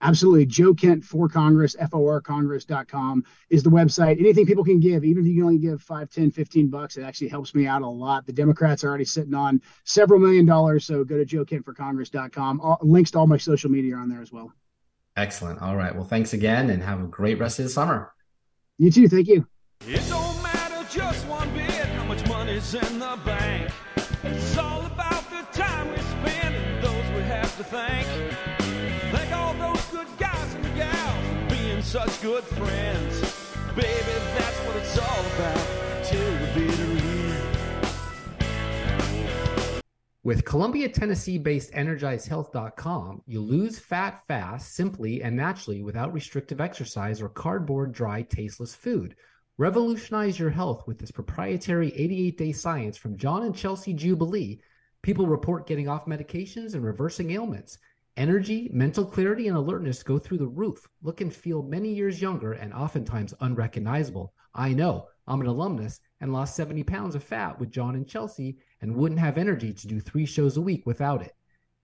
Absolutely. Joe Kent for Congress, forcongress.com is the website. Anything people can give, even if you can only give 5, 10, 15 bucks, it actually helps me out a lot. The Democrats are already sitting on several million dollars. So go to joe kent joekentforcongress.com. All, links to all my social media are on there as well. Excellent. All right. Well, thanks again and have a great rest of the summer. You too. Thank you. It don't matter just one bit how much money's in the bank. It's all about the time we spend and those we have to thank. Such good friends. Baby, that's what it's all about. Till the bitter end. With Columbia, Tennessee based EnergizedHealth.com, you lose fat fast, simply and naturally without restrictive exercise or cardboard, dry, tasteless food. Revolutionize your health with this proprietary 88 day science from John and Chelsea Jubilee. People report getting off medications and reversing ailments. Energy, mental clarity, and alertness go through the roof. Look and feel many years younger and oftentimes unrecognizable. I know. I'm an alumnus and lost 70 pounds of fat with John and Chelsea and wouldn't have energy to do three shows a week without it.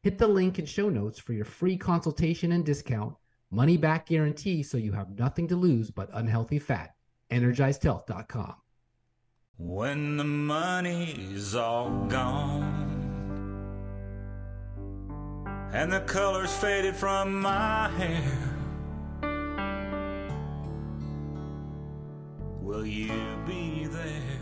Hit the link in show notes for your free consultation and discount, money back guarantee so you have nothing to lose but unhealthy fat. EnergizedHealth.com. When the money's all gone and the colors faded from my hair. Will you be there?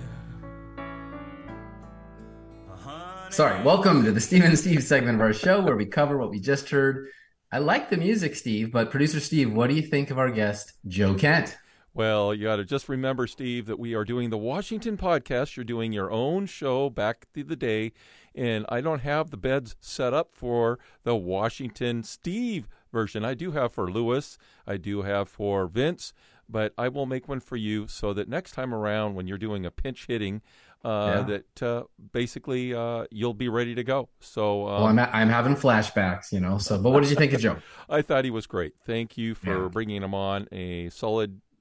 Sorry, welcome to the Steve and Steve segment of our show where we cover what we just heard. I like the music, Steve, but producer Steve, what do you think of our guest, Joe Kent? Well, you got to just remember, Steve, that we are doing the Washington podcast. You're doing your own show back to the day, and I don't have the beds set up for the Washington Steve version. I do have for Lewis, I do have for Vince, but I will make one for you so that next time around when you're doing a pinch hitting, uh, yeah. that uh, basically uh, you'll be ready to go. So, um, well, I'm I'm having flashbacks, you know. So, but what did you think of Joe? I thought he was great. Thank you for yeah. bringing him on. A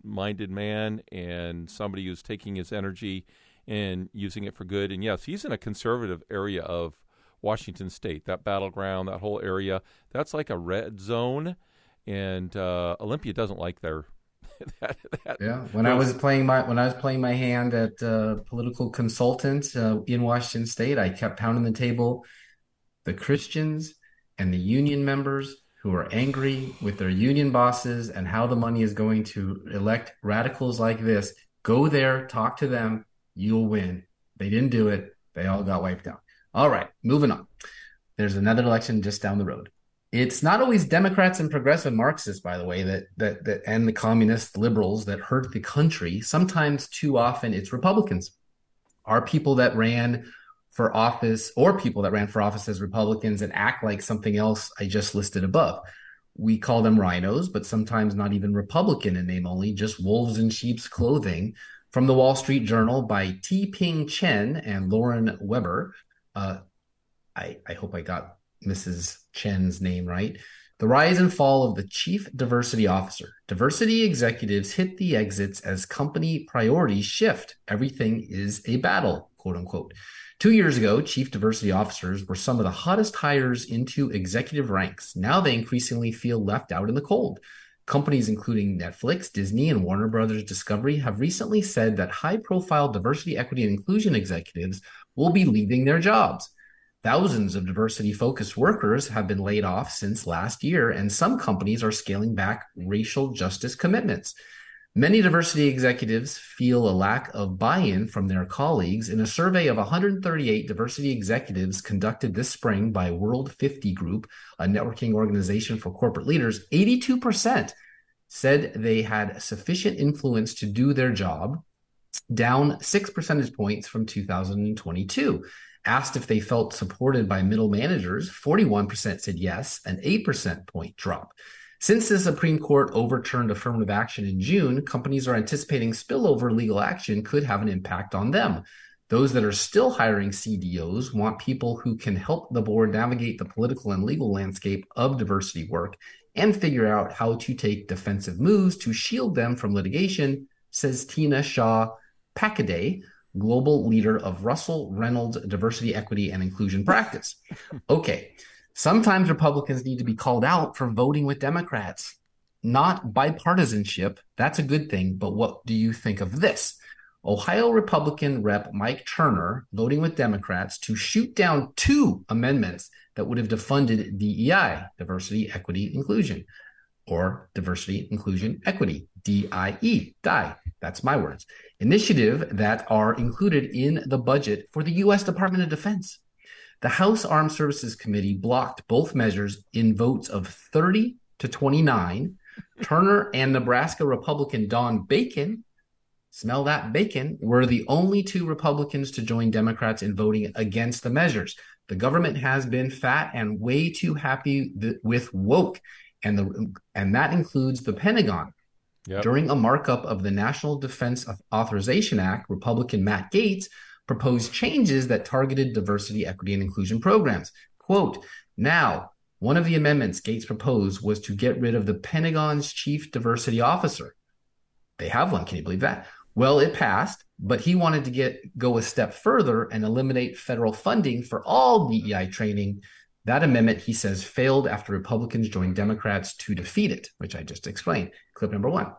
solid-minded man and somebody who's taking his energy and using it for good. And yes, he's in a conservative area of Washington State. That battleground, that whole area, that's like a red zone. And uh, Olympia doesn't like their that, that yeah, when I was playing my when I was playing my hand at uh, political consultant uh, in Washington State, I kept pounding the table. The Christians and the union members who are angry with their union bosses and how the money is going to elect radicals like this, go there, talk to them, you'll win. They didn't do it. They all got wiped out. All right, moving on. There's another election just down the road it's not always Democrats and progressive Marxists, by the way, that that that and the communist liberals that hurt the country. Sometimes, too often, it's Republicans. Are people that ran for office or people that ran for office as Republicans and act like something else I just listed above. We call them rhinos, but sometimes not even Republican in name only, just wolves in sheep's clothing. From the Wall Street Journal by Te-Ping Chen and Lauren Weber. Uh, I, I hope I got Mrs. Chen's name right. The rise and fall of the chief diversity officer. Diversity executives hit the exits as company priorities shift. Everything is a battle, quote unquote. Two years ago, chief diversity officers were some of the hottest hires into executive ranks. Now they increasingly feel left out in the cold. Companies including Netflix, Disney, and Warner Brothers Discovery have recently said that high profile diversity, equity, and inclusion executives will be leaving their jobs. Thousands of diversity focused workers have been laid off since last year, and some companies are scaling back racial justice commitments. Many diversity executives feel a lack of buy in from their colleagues. In a survey of 138 diversity executives conducted this spring by World 50 Group, a networking organization for corporate leaders, 82% said they had sufficient influence to do their job, down six percentage points from 2022. Asked if they felt supported by middle managers, 41% said yes, an 8% point drop. Since the Supreme Court overturned affirmative action in June, companies are anticipating spillover legal action could have an impact on them. Those that are still hiring CDOs want people who can help the board navigate the political and legal landscape of diversity work and figure out how to take defensive moves to shield them from litigation, says Tina Shah Paikeday, global leader of Russell Reynolds Diversity, Equity, and Inclusion Practice. Okay, sometimes Republicans need to be called out for voting with Democrats. Not bipartisanship, that's a good thing, but what do you think of this? Ohio Republican Rep Mike Turner voting with Democrats to shoot down two amendments that would have defunded DEI, diversity, equity, inclusion, or diversity, inclusion, equity, DIE, DIE. That's my words initiative that are included in the budget for the U.S. Department of Defense. The House Armed Services Committee blocked both measures in votes of 30 to 29. Turner and Nebraska Republican Don Bacon, smell that bacon, were the only two Republicans to join Democrats in voting against the measures. The government has been fat and way too happy th- with woke, and the and that includes the Pentagon. Yep. During a markup of the National Defense Authorization Act, Republican Matt Gaetz proposed changes that targeted diversity, equity, and inclusion programs. Quote, now, one of the amendments Gaetz proposed was to get rid of the Pentagon's chief diversity officer. They have one. Can you believe that? Well, it passed, but he wanted to get go a step further and eliminate federal funding for all DEI training. That amendment, he says, failed after Republicans joined Democrats to defeat it, which I just explained. Clip number one.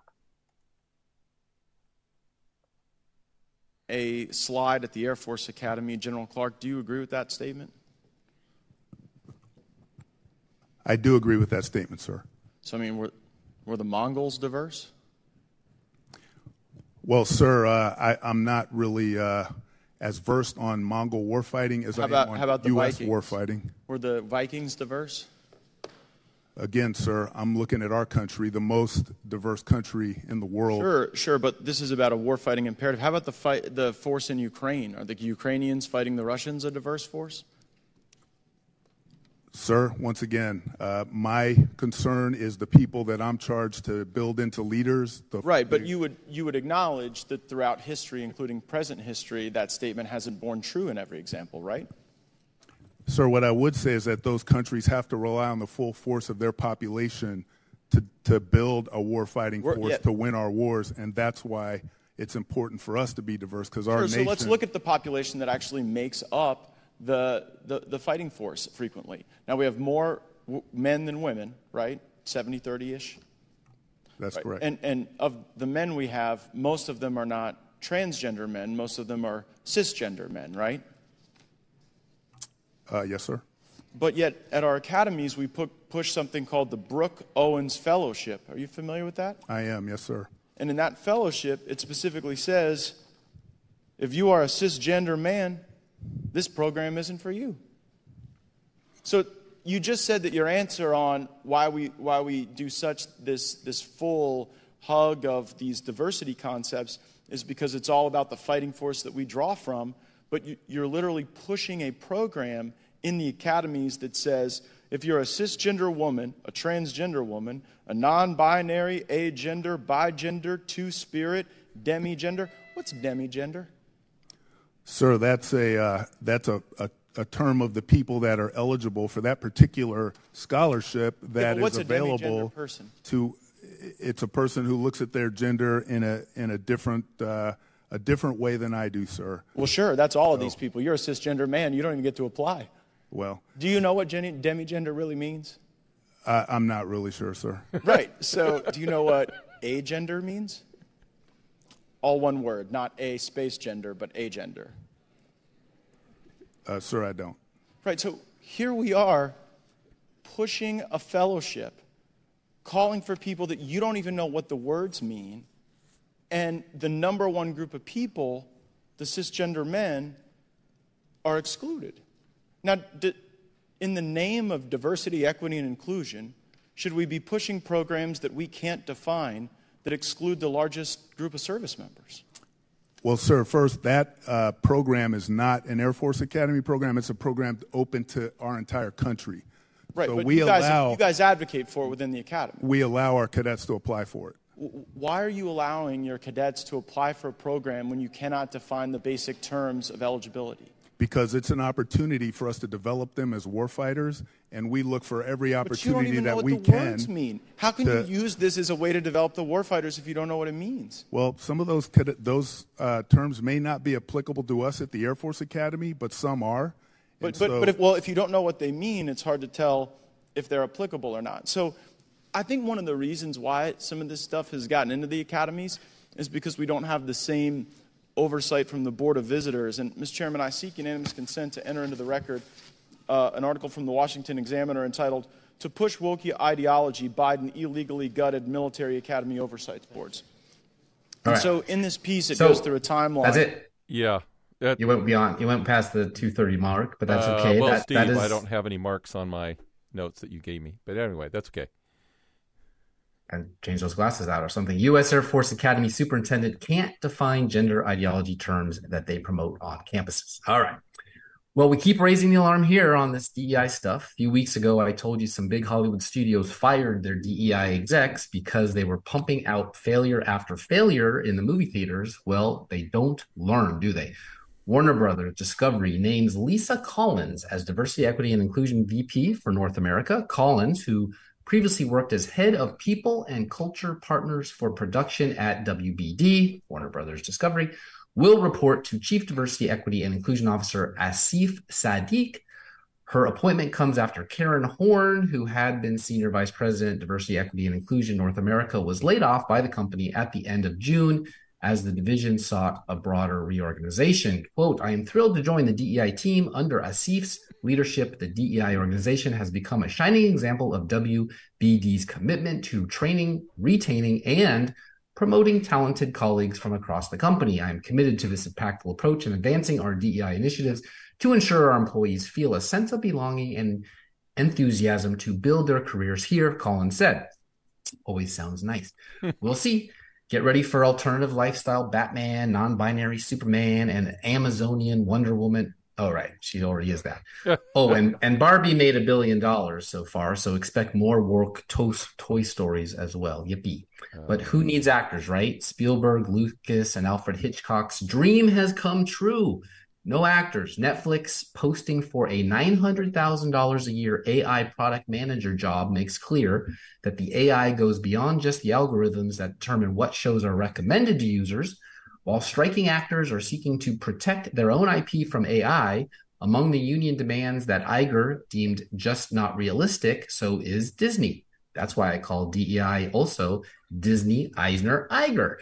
A slide at the Air Force Academy. General Clark, do you agree with that statement? I do agree with that statement, sir. So, I mean, were, were the Mongols diverse? Well, sir, uh, I, am not really uh, as versed on Mongol warfighting as How I about- am on how about the U.S. Vikings? warfighting. Were the Vikings diverse? Again, sir, I'm looking at our country, the most diverse country in the world. Sure, sure, but this is about a warfighting imperative. How about the fight, the force in Ukraine? Are the Ukrainians fighting the Russians a diverse force? Sir, once again, uh, my concern is the people that I'm charged to build into leaders. The, Right, but you would you would acknowledge that throughout history, including present history, that statement hasn't borne true in every example, right? Sir, what I would say is that those countries have to rely on the full force of their population to, to build a warfighting We're- force yeah. to win our wars, and that's why it's important for us to be diverse because our Sure, so let's look at the population that actually makes up the, the, the fighting force frequently. Now, we have more w- men than women, right? 70 30 ish. that's Right. correct. And, and of the men we have, most of them are not transgender men, most of them are cisgender men, right? Uh, yes, sir. But yet, at our academies, we pu- push something called the Brooke Owens Fellowship. Are you familiar with that? I am, yes, sir. And in that fellowship, it specifically says if you are a cisgender man, this program isn't for you. So you just said that your answer on why we, why we do such this, this full hug of these diversity concepts is because it's all about the fighting force that we draw from. But you, you're literally pushing a program in the academies that says if you're a cisgender woman, a transgender woman, a non binary, agender, bigender, two spirit, demigender, what's demigender? Sir, that's a uh, that's a, a, a term of the people that are eligible for that particular scholarship Yeah, that but is available to. It's a person who looks at their gender in a in a different uh, a different way than I do, sir. Well, sure, that's all of these people. You're a cisgender man, you don't even get to apply. Well, Do you know what gen- demigender really means? I, I'm not really sure, sir. Right. So, do you know what agender means? All one word, not a space gender, but agender. Uh, sir, I don't. Right. So, here we are pushing a fellowship, calling for people that you don't even know what the words mean. And the number one group of people, the cisgender men, are excluded. Now, d- in the name of diversity, equity, and inclusion, should we be pushing programs that we can't define that exclude the largest group of service members? Well, sir, first, that uh, program is not an Air Force Academy program. It's a program open to our entire country. Right, so but we you, guys, allow you guys advocate for it within the academy. we allow our cadets to apply for it. Why are you allowing your cadets to apply for a program when you cannot define the basic terms of eligibility? because it's an opportunity for us to develop them as warfighters, and we look for every opportunity But you don't even know that what we the can. words mean. How can to- you use this as a way to develop the warfighters if you don't know what it means? Well, some of those those uh, terms may not be applicable to us at the Air Force Academy, but some are. But, And but, so- but if, well, if you don't know what they mean, it's hard to tell if they're applicable or not. So I think one of the reasons why some of this stuff has gotten into the academies is because we don't have the same oversight from the Board of Visitors. And, Mr. Chairman, I seek unanimous consent to enter into the record uh, an article from the Washington Examiner entitled, To Push Woke Ideology, Biden Illegally Gutted Military Academy Oversight Boards. All And right. so in this piece, it So, goes through a timeline. That's it. Yeah. That, You went beyond. You went past the 230 mark, but that's uh, okay. well, that, Steve, that is, I don't have any marks on my notes that you gave me. But anyway, that's okay. And change those glasses out or something. U.S. Air Force Academy superintendent can't define gender ideology terms that they promote on campuses. All right. Well, we keep raising the alarm here on this DEI stuff. A few weeks ago, I told you some big Hollywood studios fired their DEI execs because they were pumping out failure after failure in the movie theaters. Well, they don't learn, do they? Warner Brothers Discovery names Lisa Collins as Diversity, Equity, and Inclusion VP for North America. Collins, who previously worked as head of people and culture partners for production at WBD, Warner Brothers Discovery, will report to Chief Diversity, Equity, and Inclusion Officer Asif Sadiq. Her appointment comes after Karen Horne, who had been Senior Vice President, Diversity, Equity, and Inclusion North America, was laid off by the company at the end of June as the division sought a broader reorganization. Quote, I am thrilled to join the DEI team under Asif's leadership. The DEI organization has become a shining example of WBD's commitment to training, retaining, and promoting talented colleagues from across the company. I am committed to this impactful approach in advancing our DEI initiatives to ensure our employees feel a sense of belonging and enthusiasm to build their careers here, Collins said. Always sounds nice. Hmm. we'll see. Get ready for alternative lifestyle Batman, non binary Superman, and Amazonian Wonder Woman. Oh, right. She already is that. oh, and, and Barbie made a billion dollars so far, so expect more work to- Toy Stories as well. Yippee. but who needs actors, right? Spielberg, Lucas, and Alfred Hitchcock's dream has come true. No actors. Netflix posting for a $900,000 a year AI product manager job makes clear that the AI goes beyond just the algorithms that determine what shows are recommended to users. While striking actors are seeking to protect their own IP from AI, among the union demands that Iger deemed just not realistic, so is Disney. That's why I call DEI also Disney Eisner Iger.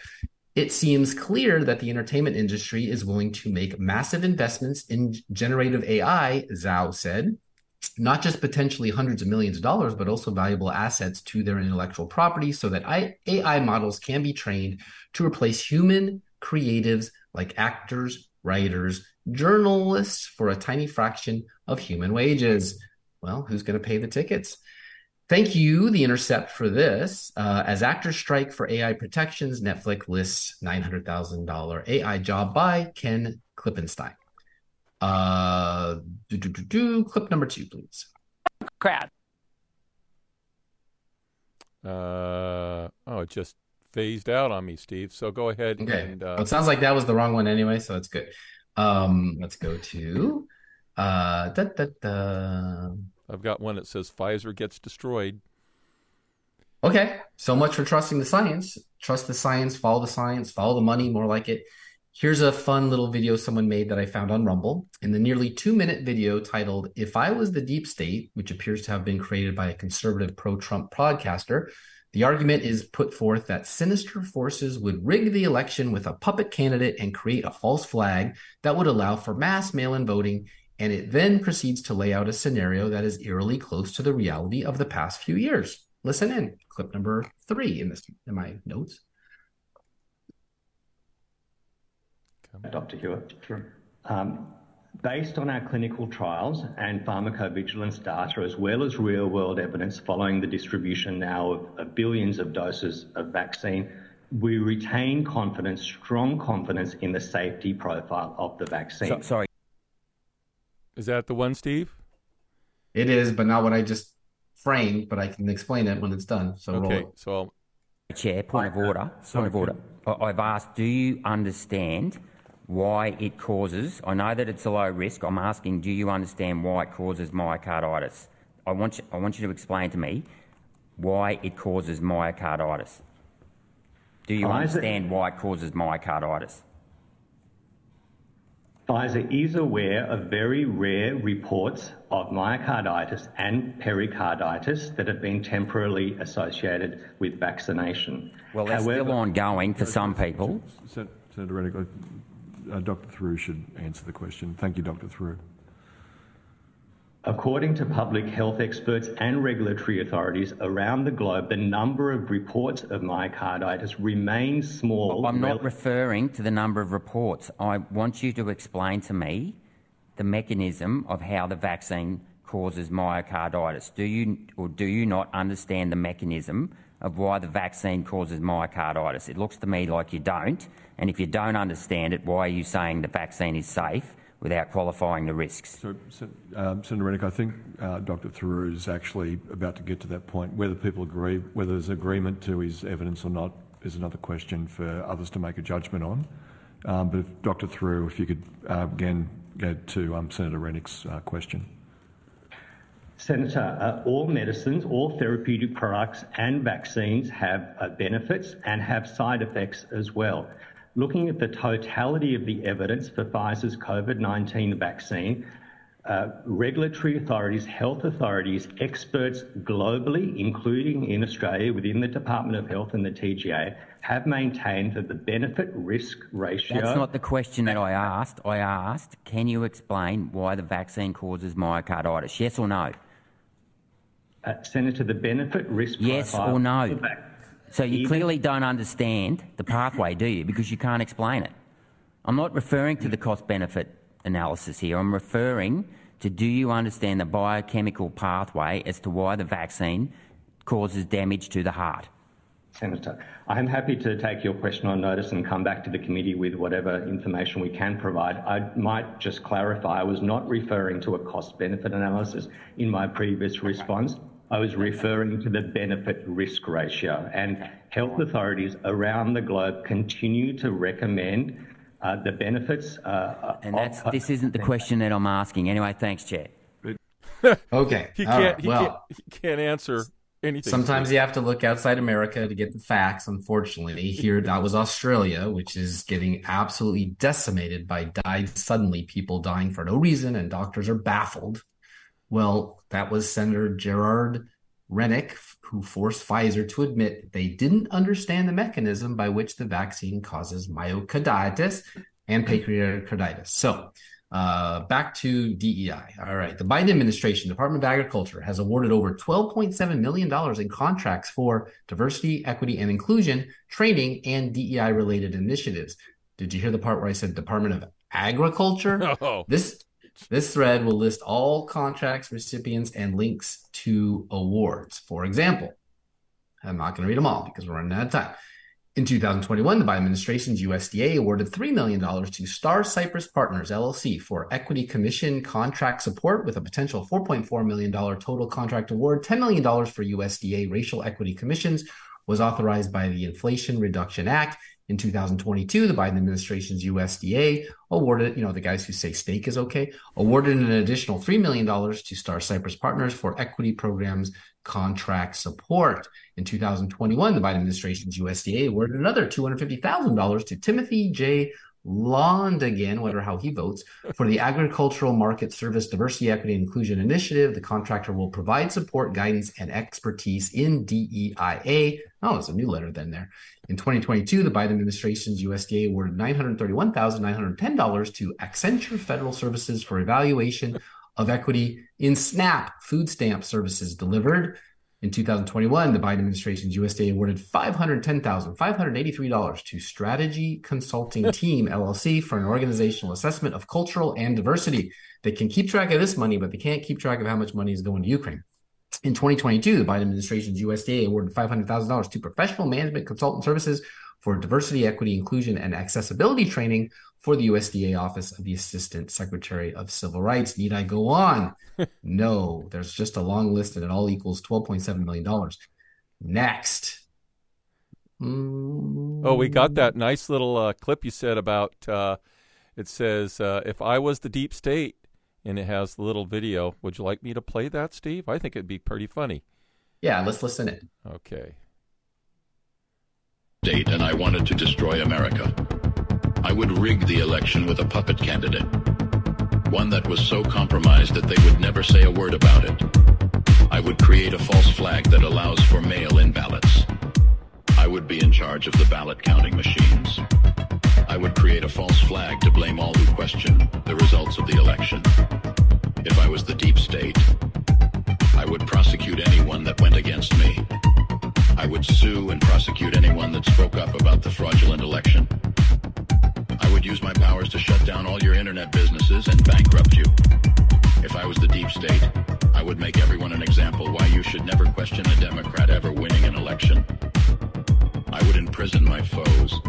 It seems clear that the entertainment industry is willing to make massive investments in generative AI, Zhao said, not just potentially hundreds of millions of dollars, but also valuable assets to their intellectual property so that AI models can be trained to replace human creatives like actors, writers, journalists for a tiny fraction of human wages. Well, who's going to pay the tickets? Thank you, The Intercept, for this. Uh, as actors strike for AI protections, Netflix lists $900,000 AI job by Ken Klippenstein. Uh, do, do, do, do. Clip number two, please. Crowd. Uh, oh, it just phased out on me, Steve. So go ahead. Okay. And, uh, well, it sounds like that was the wrong one anyway, so that's good. Um, let's go to uh, da, da, da. I've got one that says Pfizer gets destroyed. Okay, so much for trusting the science. Trust the science, follow the science, follow the money, more like it. Here's a fun little video someone made that I found on Rumble. In the nearly two minute video titled, If I Was the Deep State, which appears to have been created by a conservative pro Trump broadcaster, the argument is put forth that sinister forces would rig the election with a puppet candidate and create a false flag that would allow for mass mail in voting. And it then proceeds to lay out a scenario that is eerily close to the reality of the past few years. Listen in. Clip number three in this in my notes. Dr. Hewitt. Sure. Um, based on our clinical trials and pharmacovigilance data, as well as real world evidence following the distribution now of, of billions of doses of vaccine, we retain confidence, strong confidence in the safety profile of the vaccine. So, sorry. Is that the one, Steve? It is, but not what I just framed, but I can explain it when it's done. So roll Okay, it. so Chair, point of order. Point of order. I- I've asked, do you understand why it causes? I know that it's a low risk. I'm asking, do you understand why it causes myocarditis? I want you, I want you to explain to me why it causes myocarditis. Do you Why understand why it causes myocarditis? Pfizer is aware of very rare reports of myocarditis and pericarditis that have been temporarily associated with vaccination. Well, they're still ongoing for some people. Sen- Senator Rennick, uh, Dr. Thiru should answer the question. Thank you, Dr. Thiru. According to public health experts and regulatory authorities around the globe, the number of reports of myocarditis remains small. I'm not rel- referring to the number of reports. I want you to explain to me the mechanism of how the vaccine causes myocarditis. Do you or do you not understand the mechanism of why the vaccine causes myocarditis? It looks to me like you don't. And if you don't understand it, why are you saying the vaccine is safe without qualifying the risks? So, um, Senator Rennick, I think uh, Dr. Thiru is actually about to get to that point. Whether people agree, whether there's agreement to his evidence or not, is another question for others to make a judgment on. Um, but if, Dr. Thiru, if you could uh, again go to um, Senator Rennick's uh, question. Senator, uh, all medicines, all therapeutic products and vaccines have uh, benefits and have side effects as well. Looking at the totality of the evidence for Pfizer's COVID 19 vaccine, uh, regulatory authorities, health authorities, experts globally, including in Australia within the Department of Health and the TGA, have maintained that the benefit risk ratio. That's not the question that I asked. I asked, can you explain why the vaccine causes myocarditis? Yes or no? Uh, Senator, the benefit risk Yes or no? of the vac- So you Even- clearly don't understand the pathway, do you? Because you can't explain it. I'm not referring to the cost benefit analysis here. I'm referring to do you understand the biochemical pathway as to why the vaccine causes damage to the heart? Senator, I'm happy to take your question on notice and come back to the committee with whatever information we can provide. I might just clarify, I was not referring to a cost benefit analysis in my previous response. I was referring to the benefit risk ratio. And health authorities around the globe continue to recommend uh, the benefits. Uh, And that's, this isn't the question that I'm asking. Anyway, thanks, Chair. Okay. He can't. right. He, well, can't he can't answer anything. Sometimes you have to look outside America to get the facts. Unfortunately, here that was Australia, which is getting absolutely decimated by died suddenly people dying for no reason, and doctors are baffled. Well, that was Senator Gerard Rennick who forced Pfizer to admit they didn't understand the mechanism by which the vaccine causes myocarditis and pancreatitis. So, uh, back to DEI. All right. The Biden administration, Department of Agriculture, has awarded over $12.7 million in contracts for diversity, equity, and inclusion training and DEI related initiatives. Did you hear the part where I said Department of Agriculture? Oh. This this thread will list all contracts, recipients, and links to awards. For example, I'm not going to read them all because we're running out of time. In 2021, the Biden administration's USDA awarded $3 million to Star Cypress Partners, LLC, for equity commission contract support with a potential $4.4 million total contract award. $10 million for USDA racial equity commissions was authorized by the Inflation Reduction Act. In 2022, the Biden administration's USDA awarded, you know, the guys who say steak is okay, awarded an additional $3 million to Star Cypress Partners for equity programs contract support. In 2021, the Biden administration's USDA awarded another $250,000 to Timothy J. Londigan, whatever how he votes, for the Agricultural Market Service Diversity, Equity, and Inclusion Initiative. The contractor will provide support, guidance, and expertise in DEIA. Oh, there's a new letter then there. In 2022, the Biden administration's USDA awarded $931,910 to Accenture Federal Services for evaluation of equity in SNAP food stamp services delivered. In 2021, the Biden administration's USDA awarded $510,583 to Strategy Consulting Team LLC for an organizational assessment of cultural and diversity. They can keep track of this money, but they can't keep track of how much money is going to Ukraine. In 2022, the Biden administration's USDA awarded $500,000 to professional management consultant services for diversity, equity, inclusion, and accessibility training for the USDA Office of the Assistant Secretary of Civil Rights. Need I go on? no, there's just a long list and it all equals $12.7 million. Next. Mm, Oh, we got that nice little uh, clip you said about. Uh, it says, uh, "If I was the deep state," and it has the little video. Would you like me to play that, Steve? I think it'd be pretty funny. Yeah, let's listen in. Okay. state and I wanted to destroy America. I would rig the election with a puppet candidate. One that was so compromised that they would never say a word about it. I would create a false flag that allows for mail-in ballots. I would be in charge of the ballot counting machines. I would create a false flag to blame all who question the results of the election. If I was the deep state, I would prosecute anyone that went against me. I would sue and prosecute anyone that spoke up about the fraudulent election. I would use my powers to shut down all your internet businesses and bankrupt you. If I was the deep state, I would make everyone an example why you should never question a Democrat ever winning an election. I would imprison my foes.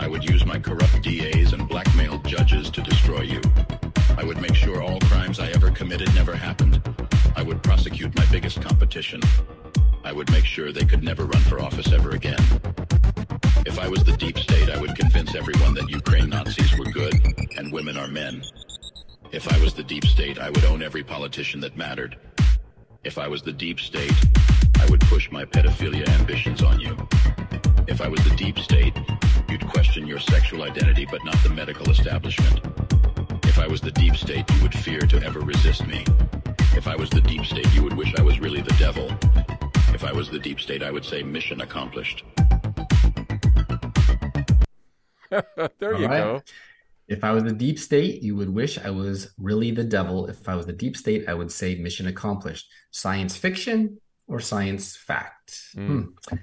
I would use my corrupt DAs and blackmail judges to destroy you. I would make sure all crimes I ever committed never happened. I would prosecute my biggest competition. I would make sure they could never run for office ever again. If I was the deep state, I would convince everyone that Ukraine Nazis were good and women are men. If I was the deep state, I would own every politician that mattered. If I was the deep state, I would push my pedophilia ambitions on you. If I was the deep state, you'd question your sexual identity but not the medical establishment. If I was the deep state, you would fear to ever resist me. If I was the deep state, you would wish I was really the devil. If I was the deep state, I would say mission accomplished. there you All right. go. If I was the deep state, you would wish I was really the devil. If I was the deep state, I would say mission accomplished. Science fiction or science fact? Mm. Hmm.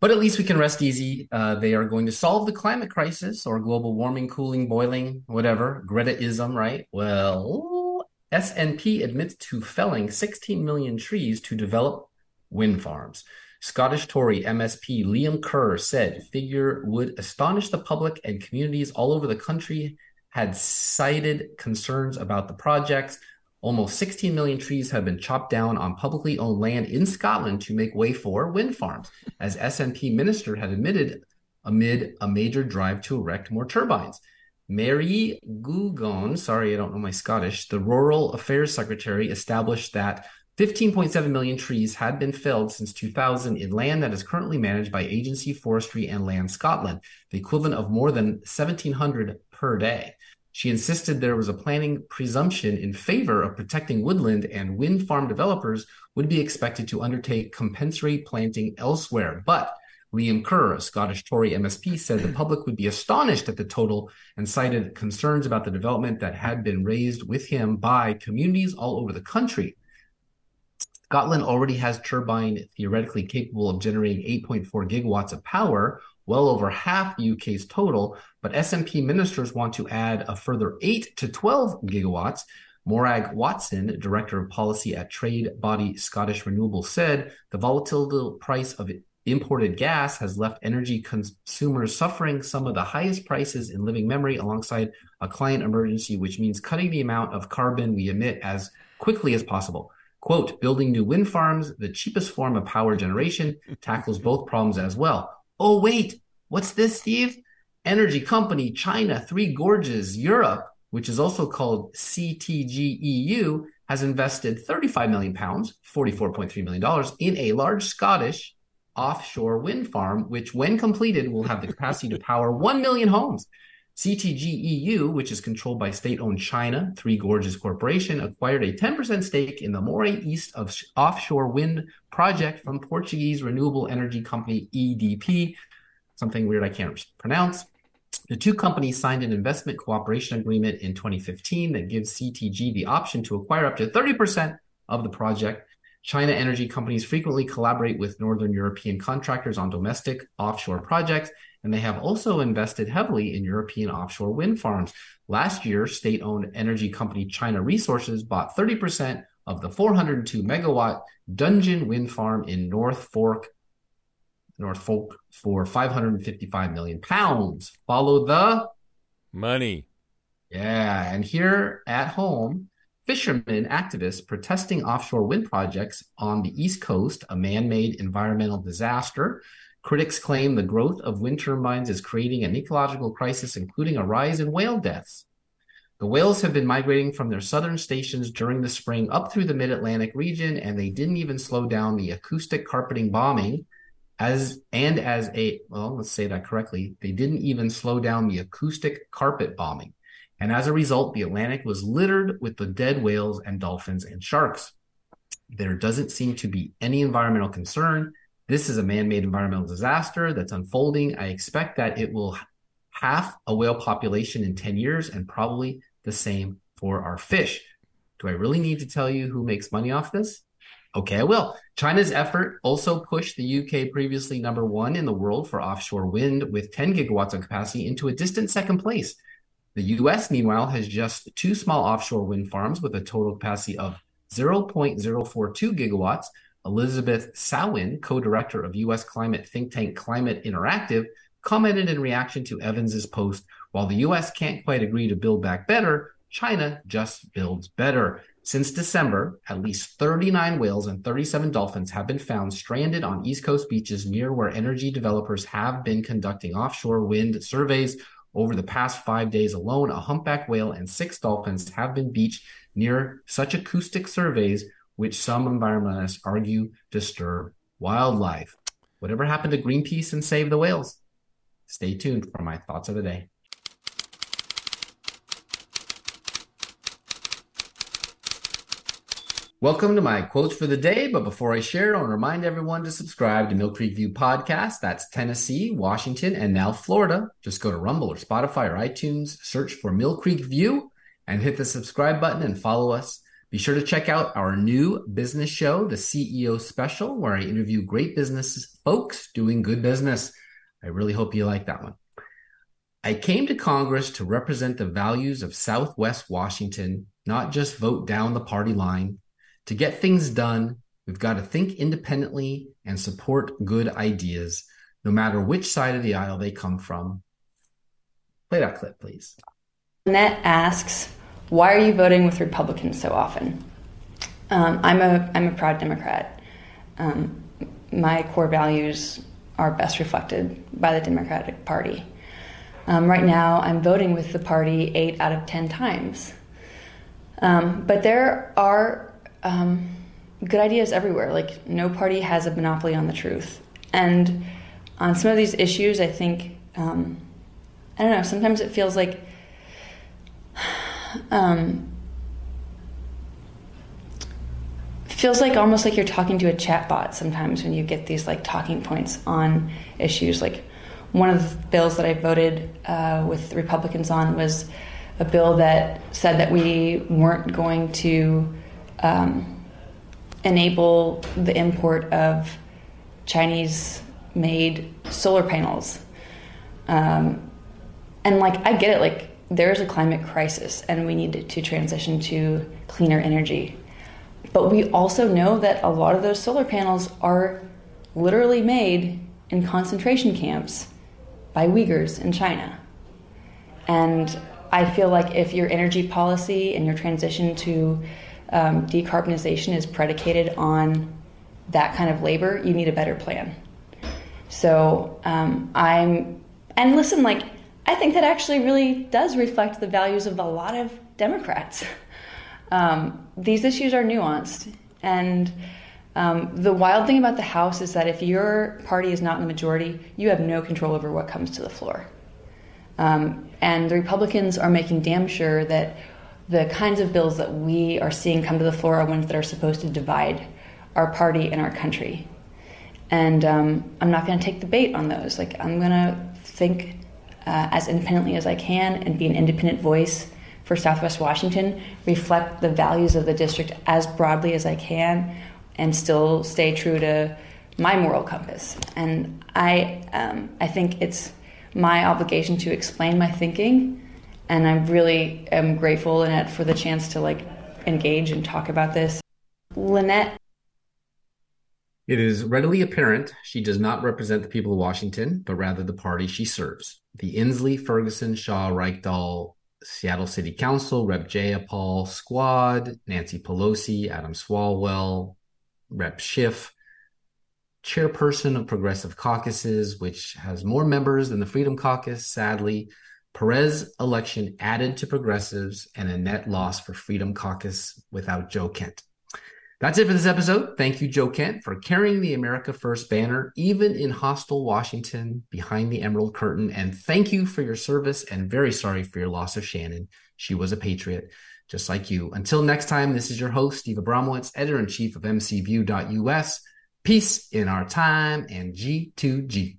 But at least we can rest easy. Uh, they are going to solve the climate crisis or global warming, cooling, boiling, whatever, Gretaism, right? Well, SNP admits to felling 16 million trees to develop wind farms. Scottish Tory MSP Liam Kerr said figure would astonish the public and communities all over the country had cited concerns about the projects. Almost 16 million trees have been chopped down on publicly owned land in Scotland to make way for wind farms, as SNP minister had admitted amid a major drive to erect more turbines. Mairi Gougeon, sorry, I don't know my Scottish, the Rural Affairs Secretary established that 15.7 million trees had been felled since 2000 in land that is currently managed by Agency Forestry and Land Scotland, the equivalent of more than 1,700 per day. She insisted there was a planning presumption in favor of protecting woodland and wind farm developers would be expected to undertake compensatory planting elsewhere. But Liam Kerr, a Scottish Tory MSP, said the public would be astonished at the total and cited concerns about the development that had been raised with him by communities all over the country. Scotland already has turbine theoretically capable of generating 8.4 gigawatts of power, well over half the UK's total, but SNP ministers want to add a further 8 to 12 gigawatts. Morag Watson, director of policy at trade body Scottish Renewable, said the volatile price of imported gas has left energy consumers suffering some of the highest prices in living memory alongside a client emergency, which means cutting the amount of carbon we emit as quickly as possible. Quote, building new wind farms, the cheapest form of power generation, tackles both problems as well. Oh, wait, what's this, Steve? Energy company China Three Gorges Europe, which is also called CTG EU, has invested 35 million pounds, $44.3 million, in a large Scottish offshore wind farm, which, when completed, will have the capacity to power 1 million homes. CTG EU, which is controlled by state owned China, Three Gorges Corporation, acquired a 10% stake in the Moray East of offshore wind project from Portuguese renewable energy company EDP, something weird I can't pronounce. The two companies signed an investment cooperation agreement in 2015 that gives CTG the option to acquire up to 30% of the project. China energy companies frequently collaborate with Northern European contractors on domestic offshore projects, and they have also invested heavily in European offshore wind farms. Last year, state owned energy company China Resources bought 30% of the 402 megawatt Dudgeon wind farm in Norfolk, North Fork for 555 million pounds. Follow the money. Yeah. And here at home, fishermen activists protesting offshore wind projects on the East Coast, a man made environmental disaster. Critics claim the growth of wind turbines is creating an ecological crisis, including a rise in whale deaths. The whales have been migrating from their southern stations during the spring up through the mid Atlantic region, and they didn't even slow down the acoustic carpeting bombing. As and as a well, let's say that correctly, they didn't even slow down the acoustic carpet bombing. And as a result, the Atlantic was littered with the dead whales and dolphins and sharks. There doesn't seem to be any environmental concern. This is a man made environmental disaster that's unfolding. I expect that it will half a whale population in 10 years and probably the same for our fish. Do I really need to tell you who makes money off this? Okay, I will. China's effort also pushed the UK, previously number one in the world for offshore wind with 10 gigawatts of capacity, into a distant second place. The US, meanwhile, has just two small offshore wind farms with a total capacity of 0.042 gigawatts. Elizabeth Sawin, co director of US climate think tank Climate Interactive, commented in reaction to Evans's post while the US can't quite agree to build back better, China just builds better. Since December, at least 39 whales and 37 dolphins have been found stranded on East Coast beaches near where energy developers have been conducting offshore wind surveys. Over the past five days alone, a humpback whale and six dolphins have been beached near such acoustic surveys, which some environmentalists argue disturb wildlife. Whatever happened to Greenpeace and Save the Whales? Stay tuned for my thoughts of the day. Welcome to my quotes for the day. But before I share, I want to remind everyone to subscribe to Mill Creek View Podcast. That's Tennessee, Washington, and now Florida. Just go to Rumble or Spotify or iTunes, search for Mill Creek View, and hit the subscribe button and follow us. Be sure to check out our new business show, The CEO Special, where I interview great business folks doing good business. I really hope you like that one. I came to Congress to represent the values of Southwest Washington, not just vote down the party line. To get things done, we've got to think independently and support good ideas, no matter which side of the aisle they come from. Play that clip, please. Annette asks, why are you voting with Republicans so often? Um, I'm a I'm a proud Democrat. Um, my core values are best reflected by the Democratic Party. Um, right now, I'm voting with the party eight out of ten times. Um, but there are um, good ideas everywhere. Like no party has a monopoly on the truth, and on some of these issues, I think um, I don't know. Sometimes it feels like um, feels like almost like you're talking to a chatbot sometimes when you get these like talking points on issues. Like one of the bills that I voted uh, with Republicans on was a bill that said that we weren't going to um, enable the import of Chinese made solar panels. Um, and like, I get it, like, there's a climate crisis and we need to transition to cleaner energy. But we also know that a lot of those solar panels are literally made in concentration camps by Uyghurs in China. And I feel like if your energy policy and your transition to um, decarbonization is predicated on that kind of labor, you need a better plan. So um, I'm, and listen, like, I think that actually really does reflect the values of a lot of Democrats. Um, these issues are nuanced. And um, the wild thing about the House is that if your party is not in the majority, you have no control over what comes to the floor. Um, and the Republicans are making damn sure that the kinds of bills that we are seeing come to the floor are ones that are supposed to divide our party and our country. And um, I'm not going to take the bait on those. Like, I'm going to think uh, as independently as I can and be an independent voice for Southwest Washington, reflect the values of the district as broadly as I can, and still stay true to my moral compass. And I, um, I think it's my obligation to explain my thinking, and I really am grateful Lynette for the chance to like engage and talk about this. Lynette. It is readily apparent she does not represent the people of Washington, but rather the party she serves the Inslee, Ferguson, Shaw, Reykdal, Seattle City Council, Rep. Jayapal Squad, Nancy Pelosi, Adam Swalwell, Rep. Schiff, chairperson of Progressive Caucuses, which has more members than the Freedom Caucus, sadly. Perez election added to progressives and a net loss for Freedom Caucus without Joe Kent. That's it for this episode. Thank you, Joe Kent, for carrying the America First banner, even in hostile Washington behind the Emerald Curtain. And thank you for your service and very sorry for your loss of Shannon. She was a patriot, just like you. Until next time, this is your host, Steve Abramowitz, editor in chief of MCView.us. Peace in our time and G2G.